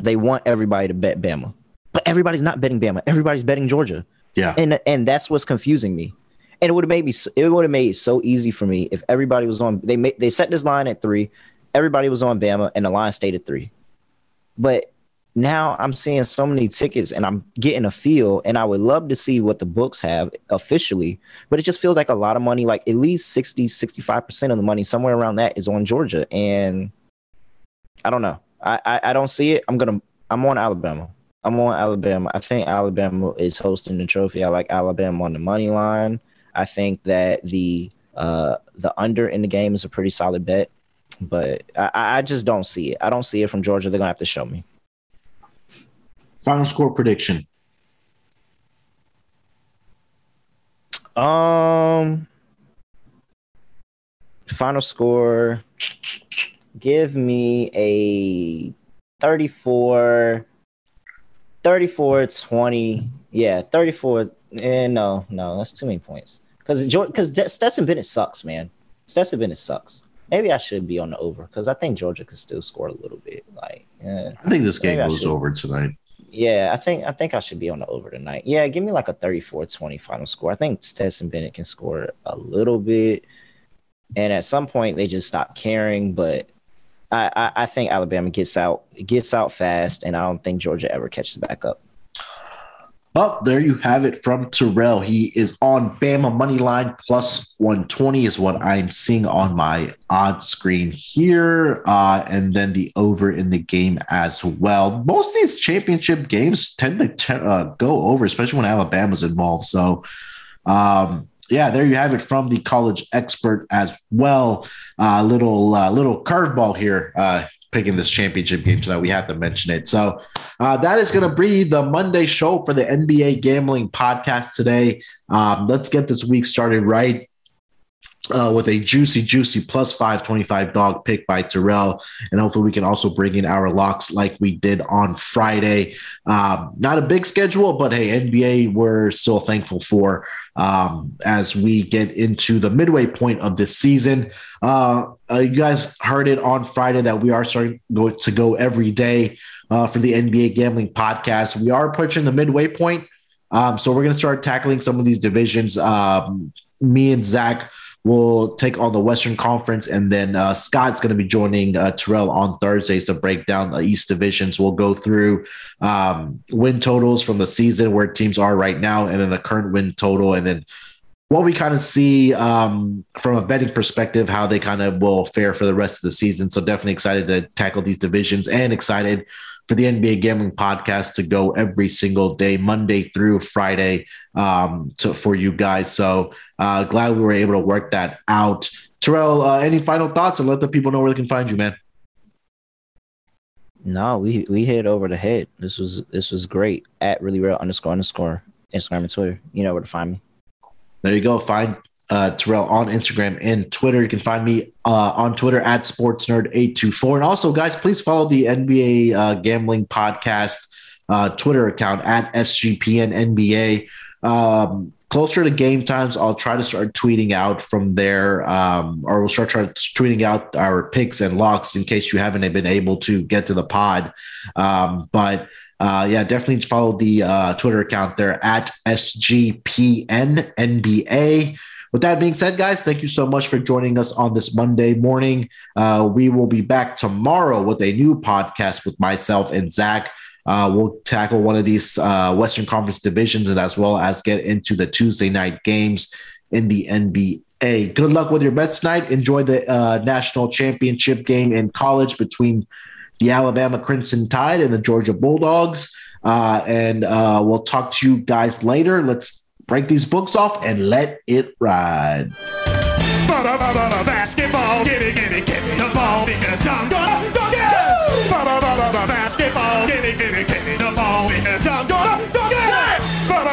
they want everybody to bet Bama, but everybody's not betting Bama. Everybody's betting Georgia.
Yeah,
and and that's what's confusing me. And it would have made me it would have made it so easy for me if everybody was on they made they set this line at three, everybody was on Bama, and the line stayed at three. But now I'm seeing so many tickets and I'm getting a feel and I would love to see what the books have officially, but it just feels like a lot of money, like at least 60, 65% of the money, somewhere around that is on Georgia. And I don't know. I, I, I don't see it. I'm gonna I'm on Alabama. I'm on Alabama. I think Alabama is hosting the trophy. I like Alabama on the money line. I think that the uh the under in the game is a pretty solid bet, but I, I just don't see it. I don't see it from Georgia. They're gonna have to show me.
Final score prediction.
Um, final score. Give me a 34, 34 20. Yeah, 34. Eh, no, no, that's too many points. Because because Stetson Bennett sucks, man. Stetson Bennett sucks. Maybe I should be on the over because I think Georgia could still score a little bit. Like, yeah.
I think this game goes over tonight.
Yeah, I think I think I should be on the over tonight. Yeah, give me like a 34-20 final score. I think Stetson Bennett can score a little bit. And at some point they just stop caring, but I, I, I think Alabama gets out gets out fast, and I don't think Georgia ever catches back up.
Oh, there you have it from Terrell. He is on Bama money line plus 120 is what I'm seeing on my odd screen here. Uh, and then the over in the game as well. Most of these championship games tend to uh, go over, especially when Alabama's involved. So, um, yeah, there you have it from the college expert as well. Uh, little uh, little curveball here. Uh, picking this championship game tonight. We have to mention it. So uh, that is going to be the Monday show for the NBA Gambling Podcast today. Um, let's get this week started right uh, with a juicy, juicy plus 525 dog pick by Terrell. And hopefully we can also bring in our locks like we did on Friday. Um, not a big schedule, but hey, NBA, we're still thankful for um, as we get into the midway point of this season. Uh, uh, you guys heard it on Friday that we are starting to go every day uh, for the NBA gambling podcast. We are approaching the midway point. Um, so we're going to start tackling some of these divisions. Um, me and Zach will take on the Western Conference, and then uh, Scott's going to be joining uh, Terrell on Thursdays to break down the East divisions. We'll go through um, win totals from the season where teams are right now, and then the current win total, and then what we kind of see um, from a betting perspective, how they kind of will fare for the rest of the season. So definitely excited to tackle these divisions and excited for the NBA Gambling Podcast to go every single day, Monday through Friday, um, to, for you guys. So uh, glad we were able to work that out. Terrell, uh, any final thoughts, and let the people know where they can find you, man.
No, we we hit over the head. This was this was great. At really real underscore underscore Instagram and Twitter. You know where to find me.
There you go. Find uh, Terrell on Instagram and Twitter. You can find me uh, on Twitter at SportsNerd824. And also, guys, please follow the NBA uh, Gambling Podcast uh, Twitter account at SGPN Um, closer to game times, I'll try to start tweeting out from there, um, or we'll start tweeting out our picks and locks in case you haven't been able to get to the pod. Um, but uh, yeah, definitely follow the uh, Twitter account there at SGPN with that being said, guys, thank you so much for joining us on this Monday morning. Uh, we will be back tomorrow with a new podcast with myself and Zach. Uh, we'll tackle one of these uh, Western Conference divisions and as well as get into the Tuesday night games in the NBA. Good luck with your bets tonight. Enjoy the uh, national championship game in college between the Alabama Crimson Tide and the Georgia Bulldogs. Uh, and uh, we'll talk to you guys later. Let's break these books off and let it ride. Basketball, give me, give me, give me the ball because I'm gonna